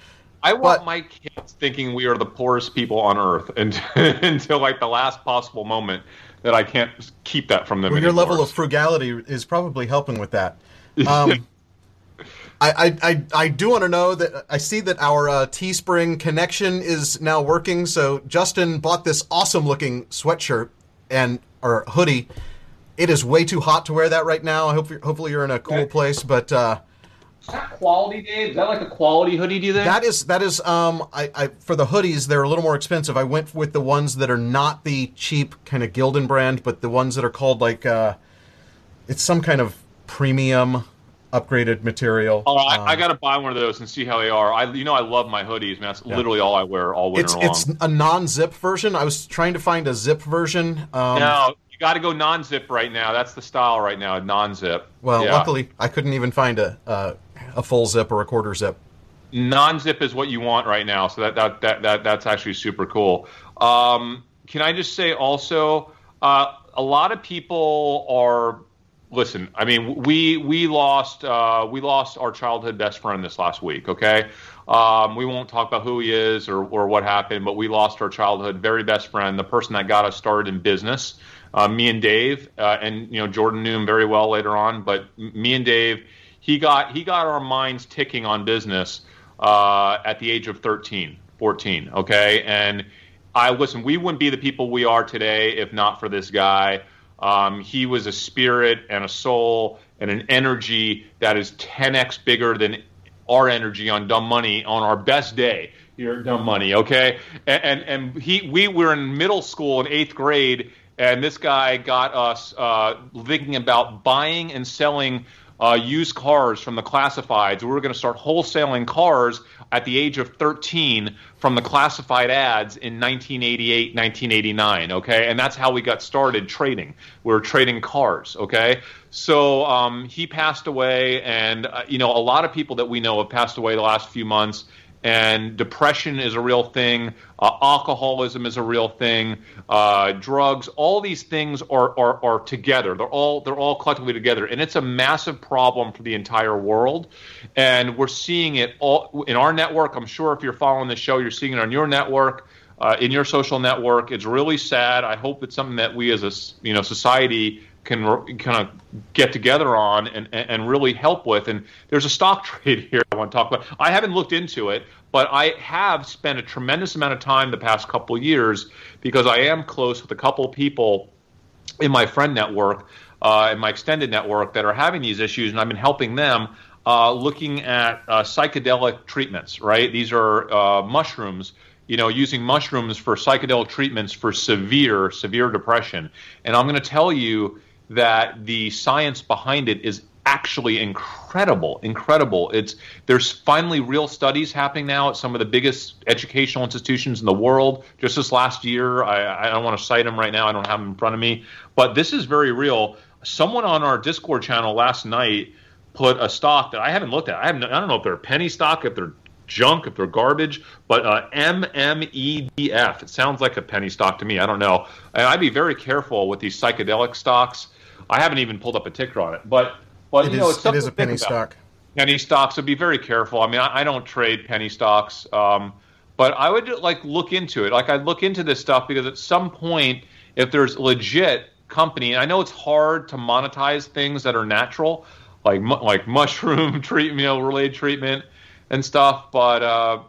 I want But- my kids thinking we are the poorest people on earth and, until like the last possible moment that I can't keep that from them. Well, your level of frugality is probably helping with that. Um, I, I, I, I do want to know that I see that our uh, Teespring connection is now working. So Justin bought this awesome looking sweatshirt and or hoodie. It is way too hot to wear that right now. I hope you're, hopefully you're in a cool Okay. place, but uh, Is that quality, Dave? Is that like a quality hoodie? Do you think? that is that is um I, I for the hoodies they're a little more expensive. I went with the ones that are not the cheap kind of Gildan brand, but the ones that are called like uh, it's some kind of premium upgraded material. Oh, I, Um, I got to buy one of those and see how they are. I, you know, I love my hoodies, man. That's Yeah. literally all I wear all winter it's long. it's a non-zip version. I was trying to find a zip version. Um, no, you got to go non-zip right now. That's the style right now, non-zip. Well, Yeah. luckily I couldn't even find a uh, a full zip or a quarter zip. non-zip is what you want right now. So that that that, that that's actually super cool. Um, can I just say also, uh, a lot of people are. Listen, I mean, we we lost uh, we lost our childhood best friend this last week. Okay, um, we won't talk about who he is or or what happened, but we lost our childhood very best friend, the person that got us started in business. Uh, me and Dave, uh, and you know Jordan knew him very well later on, but me and Dave, he got he got our minds ticking on business uh, at the age of 13, 14. Okay, and I listen. We wouldn't be the people we are today if not for this guy. Um, he was a spirit and a soul and an energy that is 10x bigger than our energy on dumb money on our best day here at dumb money okay and and, and he we were in middle school in eighth grade and this guy got us uh, thinking about buying and selling uh, used cars from the classifieds. We were going to start wholesaling cars at the age of 13 from the classified ads in 1988, 1989. Okay, and that's how we got started trading. We were trading cars. Okay, so um, he passed away, and uh, you know a lot of people that we know have passed away the last few months and depression is a real thing. Uh, alcoholism is a real thing. Uh, drugs, all these things are, are are together. They're all they're all collectively together, and it's a massive problem for the entire world. And we're seeing it all in our network. I'm sure if you're following the show, you're seeing it on your network. Uh, in your social network, it's really sad. I hope it's something that we as a you know society can kind of get together on and, and really help with. And there's a stock trade here I want to talk about. I haven't looked into it, but I have spent a tremendous amount of time the past couple years because I am close with a couple people in my friend network, uh, in my extended network that are having these issues, and I've been helping them. Uh, looking at uh, psychedelic treatments, right? These are uh, mushrooms, you know, using mushrooms for psychedelic treatments for severe, severe depression. And I'm going to tell you that the science behind it is actually incredible incredible. It's there's finally real studies happening now at some of the biggest educational institutions in the world. Just this last year i, I don't want to cite them right now. I don't have them in front of me. But this is very real. Someone on our discord channel last night put a stock that i haven't looked at. I haven't i don't know if they're penny stock if they're junk if they're garbage but uh, mmedf it sounds like a penny stock to me. I don't know. And i'd be very careful with these psychedelic stocks. I haven't even pulled up a ticker on it but but It you know is it's it is a penny stock. penny stocks so be very careful. I mean i, I don't trade penny stocks um, but i would like look into it. Like i'd look into this stuff because at some point if there's legit company and i know it's hard to monetize things that are natural like like mushroom treatment you know related treatment and stuff but uh,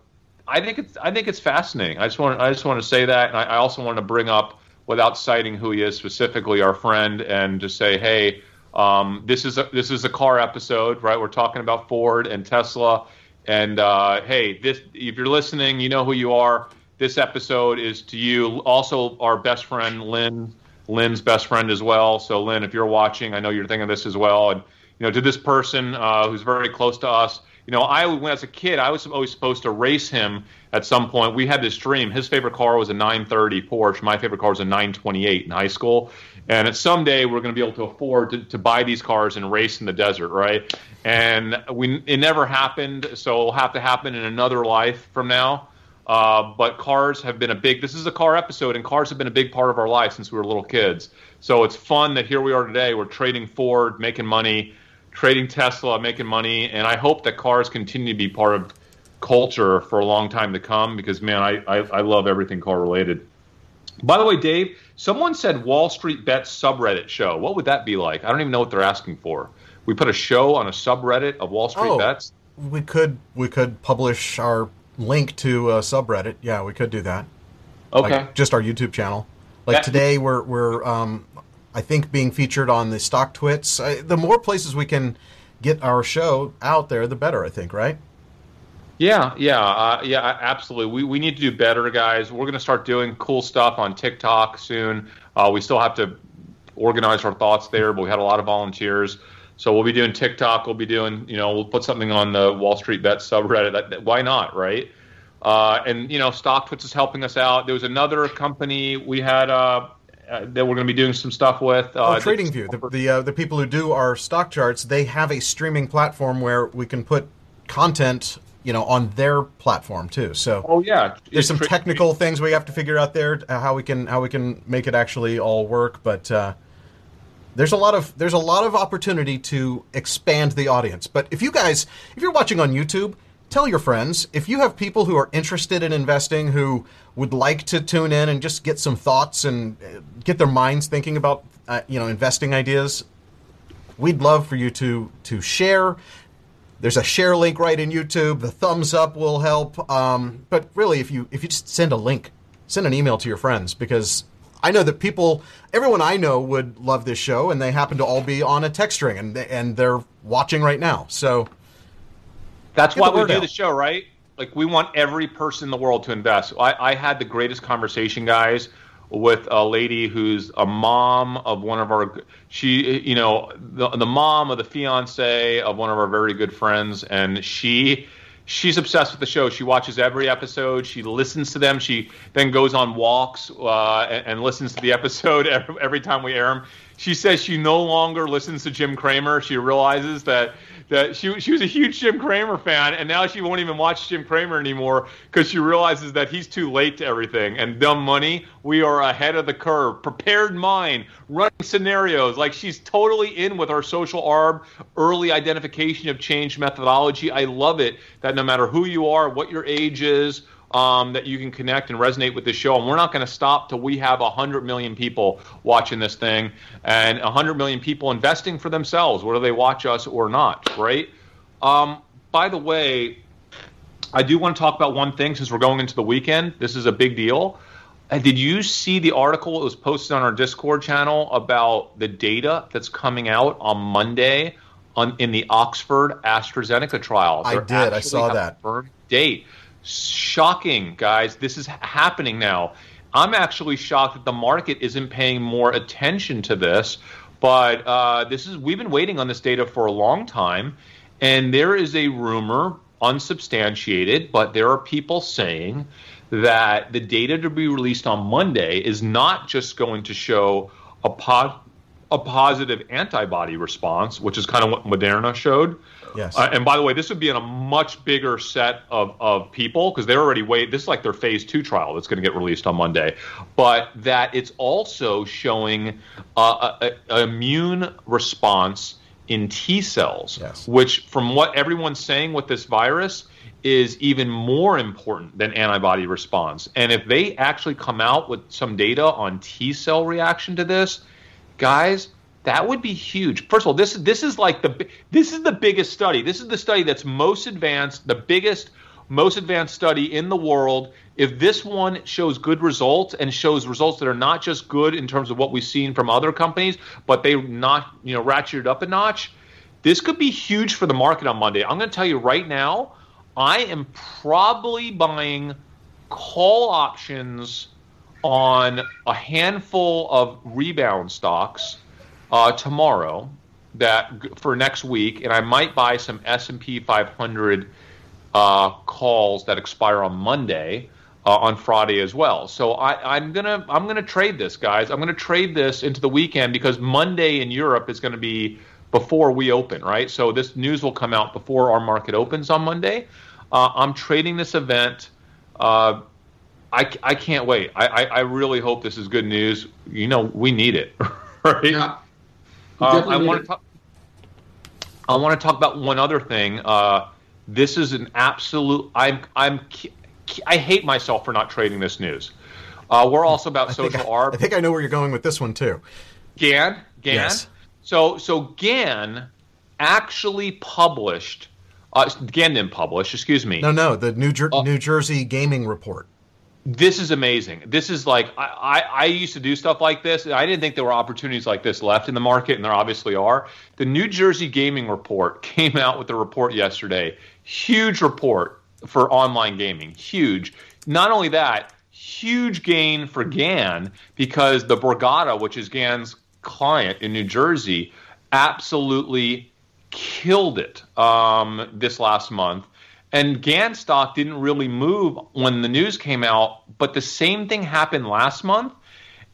I think it's I think it's fascinating. I just want I just want to say that, and I, I also want to bring up, without citing who he is specifically, our friend, and just say, hey, um, this is a this is a car episode, right? We're talking about Ford and Tesla, and uh, hey, this if you're listening, you know who you are. This episode is to you. Also, our best friend Lynn, Lynn's best friend as well. So, Lynn, if you're watching, I know you're thinking of this as well, and you know, to this person uh, who's very close to us. You know, I when as a kid, I was always supposed to race him at some point. We had this dream. His favorite car was a 930 Porsche. My favorite car was a 928 in high school. And someday we're going to be able to afford to, to buy these cars and race in the desert, right? And we it never happened, so it'll have to happen in another life from now. Uh, but cars have been a big. This is a car episode, and cars have been a big part of our life since we were little kids. So it's fun that here we are today. We're trading Ford, making money, trading Tesla, making money, and I hope that cars continue to be part of culture for a long time to come. Because man, I I, I love everything car related. By the way, Dave, someone said Wall Street Bets subreddit show. What would that be like? I don't even know what they're asking for. We put a show on a subreddit of Wall Street Oh. Bets. We could we could publish our link to a subreddit. Yeah, we could do that. Okay. Like just our YouTube channel. Like That- today, we're we're um, I think being featured on the StockTwits. I, the more places we can get our show out there, the better. I think, right? Yeah, yeah, uh, yeah, absolutely. We, we need to do better, guys. We're going to start doing cool stuff on TikTok soon. Uh, we still have to organize our thoughts there, but we had a lot of volunteers. So we'll be doing TikTok. We'll be doing, you know, we'll put something on the Wall Street Bet subreddit. That, that- why not, right? Uh, and you know, StockTwits is helping us out. There was another company we had uh, uh, that we're going to be doing some stuff with. Uh, oh, TradingView, the the, uh, the people who do our stock charts, they have a streaming platform where we can put content, you know, on their platform too. So oh yeah, there's some Tra- technical things we have to figure out there uh, how we can how we can make it actually all work but uh, there's a lot of there's a lot of opportunity to expand the audience but if you guys if you're watching on youtube tell your friends if you have people who are interested in investing who would like to tune in and just get some thoughts and uh, get their minds thinking about uh, you know investing ideas we'd love for you to to share there's a share link right in YouTube. The thumbs up will help. Um, but really, if you if you just send a link, send an email to your friends because I know that people, everyone I know would love this show, and they happen to all be on a text string and and they're watching right now. So That's Get why we do out. the show, right? Like we want every person in the world to invest. I, I had the greatest conversation, guys, with a lady who's a mom of one of our. She, you know, the the mom of the fiance of one of our very good friends, and she. She's obsessed with the show. She watches every episode. She listens to them. She then goes on walks uh, and, and listens to the episode every, every time we air them. She says she no longer listens to Jim Cramer. She realizes that that she she was a huge Jim Cramer fan, and now she won't even watch Jim Cramer anymore because she realizes that he's too late to everything. And dumb money, we are ahead of the curve. Prepared mind, running scenarios. Like she's totally in with our social arb, early identification of change methodology. I love it that no matter who you are, what your age is. Um, that you can connect and resonate with the show, and we're not going to stop till we have hundred million people watching this thing, and hundred million people investing for themselves, whether they watch us or not, right? Um, by the way, I do want to talk about one thing since we're going into the weekend. This is a big deal. Uh, did you see the article that was posted on our Discord channel about the data that's coming out on Monday on in the Oxford AstraZeneca trial? I They're did. I saw that. Date. Shocking, guys. This is happening now. I'm actually shocked that the market isn't paying more attention to this. But uh, this is we've been waiting on this data for a long time, and there is a rumor, unsubstantiated, but there are people saying that the data to be released on Monday is not just going to show a po- a positive antibody response, which is kind of what Moderna showed. Yes. Uh, and by the way, this would be in a much bigger set of, of people because they're already wait. This is like their phase two trial that's going to get released on Monday, but that it's also showing uh, a, a, a immune response in T cells, Yes. which, from what everyone's saying with this virus, is even more important than antibody response. And if they actually come out with some data on T cell reaction to this, guys, that would be huge. First of all, this this is like the this is the biggest study. This is the study that's most advanced, the biggest, most advanced study in the world. If this one shows good results and shows results that are not just good in terms of what we've seen from other companies, but they not you know ratcheted up a notch, this could be huge for the market on Monday. I'm going to tell you right now, I am probably buying call options on a handful of rebound stocks uh, tomorrow that for next week, and I might buy some S and P 500 uh, calls that expire on Monday. Uh, on Friday as well, so I, I'm gonna I'm gonna trade this, guys. I'm gonna trade this into the weekend because Monday in Europe is to be before we open, right? So this news will come out before our market opens on Monday. Uh, I'm trading this event. Uh, I, I can't wait. I, I, I really hope this is good news. You know, we need it, right? Yeah. You Um, I want to talk. I want to talk about one other thing. Uh, this is an absolute. I'm. I'm. I hate myself for not trading this news. Uh, we're also about I social I, arb. I think I know where you're going with this one too. GAN. GAN. Yes. So so GAN actually published. Uh, GAN didn't publish. Excuse me. No, no, the New Jer- Uh, New Jersey gaming report. This is amazing. This is like I, I, I used to do stuff like this. I didn't think there were opportunities like this left in the market, and there obviously are. The New Jersey Gaming Report came out with a report yesterday. Huge report for online gaming. Huge. Not only that, huge gain for GAN because the Borgata, which is GAN's client in New Jersey, absolutely killed it um, this last month. And GAN stock didn't really move when the news came out, but the same thing happened last month.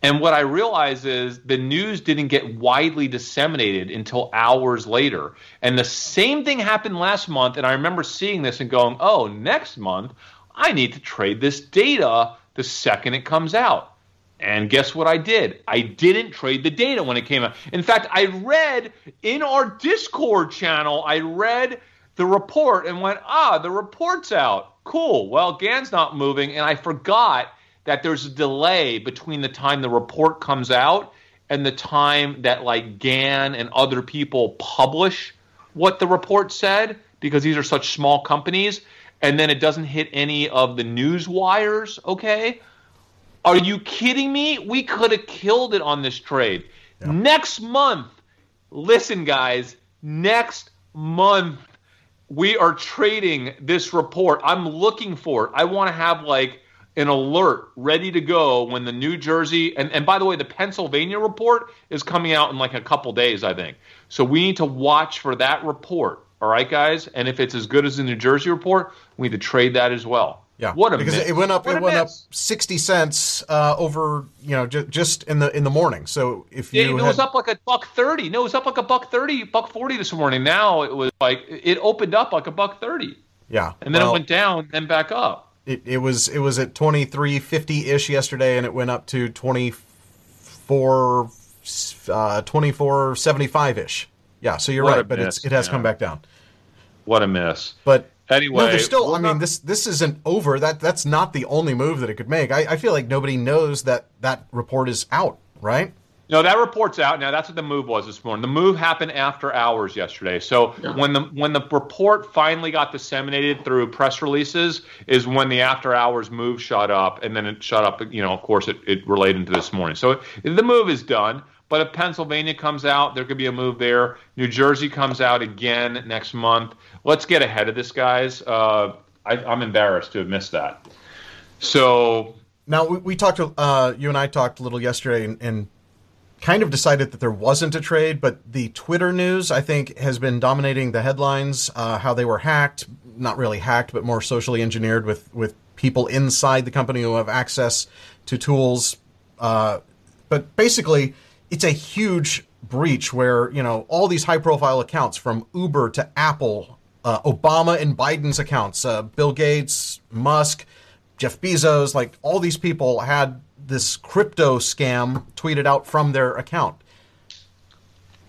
And what I realize is the news didn't get widely disseminated until hours later. And the same thing happened last month. And I remember seeing this and going, oh, next month, I need to trade this data the second it comes out. And guess what I did? I didn't trade the data when it came out. In fact, I read in our Discord channel, I read the report and went, ah, the report's out. Cool. Well, GAN's not moving. And I forgot that there's a delay between the time the report comes out and the time that like GAN and other people publish what the report said because these are such small companies and then it doesn't hit any of the news wires, okay? Are you kidding me? We could have killed it on this trade. Next month, listen, guys, next month, we are trading this report. I'm looking for it. I want to have like an alert ready to go when the New Jersey and, and by the way, the Pennsylvania report is coming out in like a couple days, I think. So we need to watch for that report. All right, guys. And if it's as good as the New Jersey report, we need to trade that as well. Yeah, What a because miss. it went up. What it a went up sixty cents uh, over you know ju- just in the in the morning. So if Yeah, you it had, was up like a buck thirty. No, it was up like a buck thirty, buck forty this morning. Now it was like it opened up like a buck thirty, yeah, and then well, it went down, then back up. It, it was it was at twenty three fifty ish yesterday, and it went up to twenty four uh, twenty four seventy five ish. Yeah, so you're What right, but it's it has yeah. come back down. What a miss. But Anyway, no, there's still. we're I mean, not- this this isn't over. That that's not the only move that it could make. I, I feel like nobody knows that that report is out, right? No, that report's out now. That's what the move was this morning. The move happened after hours yesterday. So Yeah. when the when the report finally got disseminated through press releases, is when the after hours move shot up, and then it shot up. You know, of course, it, it related to this morning. So it, the move is done. But if Pennsylvania comes out, there could be a move there. New Jersey comes out again next month. Let's get ahead of this, guys. Uh, I, I'm embarrassed to have missed that. So Now we, we talked. Uh, you and I talked a little yesterday, and, and kind of decided that there wasn't a trade. But the Twitter news, I think, has been dominating the headlines. Uh, how they were hacked, not really hacked, but more socially engineered with with people inside the company who have access to tools. Uh, but basically, it's a huge breach where you know all these high profile accounts from Uber to Apple, uh, Obama and Biden's accounts, uh, Bill Gates, Musk. Jeff Bezos, like all these people had this crypto scam tweeted out from their account.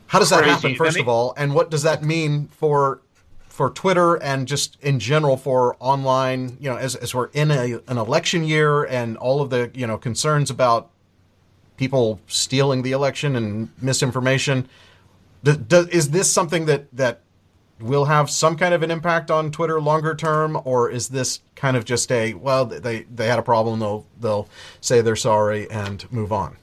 How does that Crazy. happen, first And of all? And what does that mean for for Twitter and just in general for online, you know, as, as we're in a, an election year and all of the, you know, concerns about people stealing the election and misinformation. Do, do, is this something that, that will have some kind of an impact on Twitter longer term, or is this kind of just a well, they they had a problem, they'll they'll say they're sorry and move on?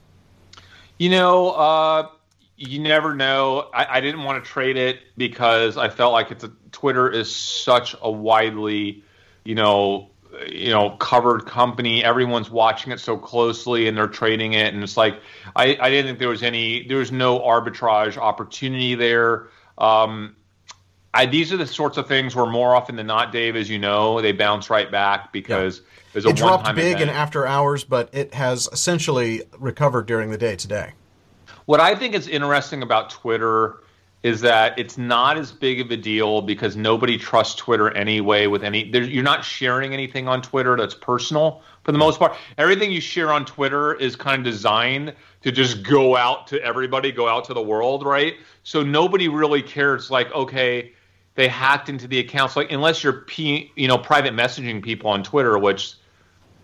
You know, uh, you never know. I, I didn't want to trade it because I felt like it's a, Twitter is such a widely, you know, you know covered company. Everyone's watching it so closely, and they're trading it, and it's like I, I didn't think there was any there was no arbitrage opportunity there. Um, I, these are the sorts of things where more often than not, Dave, as you know, they bounce right back because there's a It dropped big event. in after hours, but it has essentially recovered during the day today. What I think is interesting about Twitter is that it's not as big of a deal because nobody trusts Twitter anyway. With any, there, you're not sharing anything on Twitter that's personal for the most part. Everything you share on Twitter is kind of designed to just go out to everybody, go out to the world, right? So nobody really cares. Like, okay, they hacked into the accounts. Like, unless you're, P, you know, private messaging people on Twitter, which,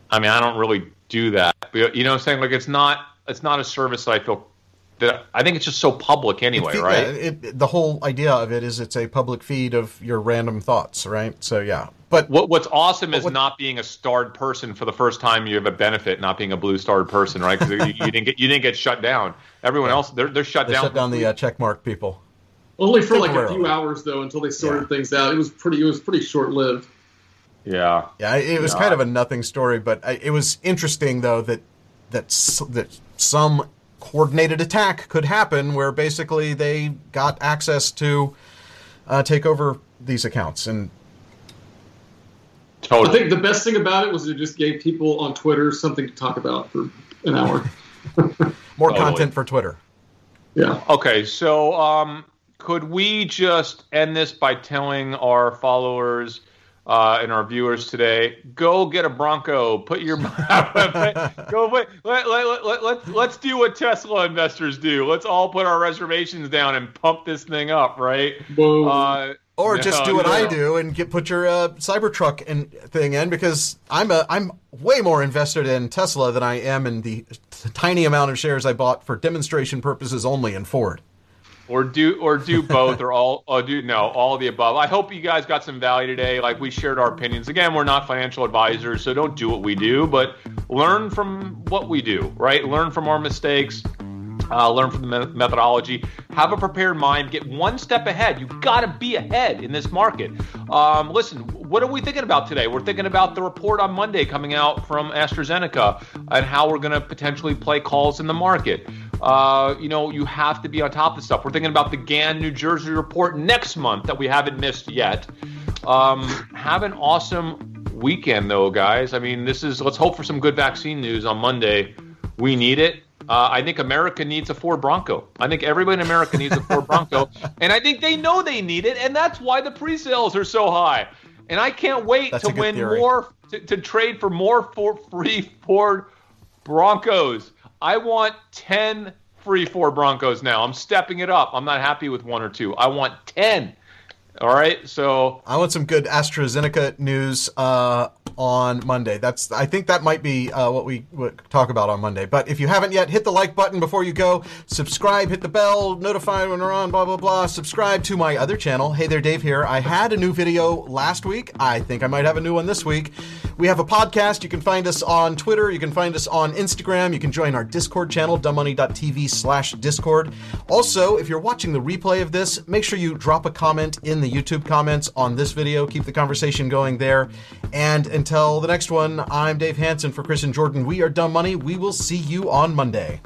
I mean, I don't really do that. But, you know, what I'm saying like it's not, it's not a service that I feel I think it's just so public anyway, Fe- right? yeah, it, the whole idea of it is it's a public feed of your random thoughts, right? So yeah, but What What's awesome is what- not being a starred person for the first time. You have a benefit not being a blue starred person, right? Because you, you didn't get you didn't get shut down. Everyone else they're they're shut they down. shut down the uh, checkmark people. Only for like a few hours though, until they sorted Yeah. things out. It was pretty. It was pretty short lived. yeah. Yeah, it was Yeah. kind of a nothing story, but I, it was interesting though that that that some coordinated attack could happen where basically they got access to uh, take over these accounts and I think the best thing about it was it just gave people on Twitter something to talk about for an hour. more Totally. content for Twitter. Yeah. Okay, so um, could we just end this by telling our followers uh, and our viewers today, go get a Bronco, put your go wait, let, let, let, let, let's do what Tesla investors do. Let's all put our reservations down and pump this thing up, right? Whoa. Uh, Or just do what I do and get put your uh, Cybertruck in, thing in because I'm a I'm way more invested in Tesla than I am in the t- tiny amount of shares I bought for demonstration purposes only in Ford. Or do or do both or all or do no all the above. I hope you guys got some value today. Like we shared our opinions. Again we're not financial advisors so don't do what we do but learn from what we do right? Learn from our mistakes uh, learn from the me- methodology. Have a prepared mind. Get one step ahead. You've got to be ahead in this market. Um, listen what are we thinking about today? We're thinking about the report on monday coming out from astrazeneca and how we're going to potentially play calls in the market uh, you know, you have to be on top of stuff. We're thinking about the GAN New Jersey report next month that we haven't missed yet. Um, have an awesome weekend, though, guys. I mean, this is let's hope for some good vaccine news on Monday. We need it. Uh, I think America needs a Ford Bronco. I think everybody in America needs a Ford Bronco, and I think they know they need it, and that's why the pre-sales are so high. And I can't wait That's to win theory. more to, to trade for more for free Ford Broncos. I want 10 free Ford Broncos now. I'm stepping it up. I'm not happy with one or two. I want 10. All right. So, I want some good AstraZeneca news uh, on Monday. That's I think that might be uh, what we would talk about on Monday. But if you haven't yet, hit the like button before you go. Subscribe, hit the bell, notify when we're on. Blah blah blah. Subscribe to my other channel. Hey there, Dave here. I had a new video last week. I think I might have a new one this week. We have a podcast. You can find us on Twitter. You can find us on Instagram. You can join our Discord channel, dumbmoney.tv slash Discord. Also, if you're watching the replay of this, make sure you drop a comment in the YouTube comments on this video. Keep the conversation going there. And until the next one, I'm Dave Hanson for Chris and Jordan. We are Dumb Money. We will see you on Monday.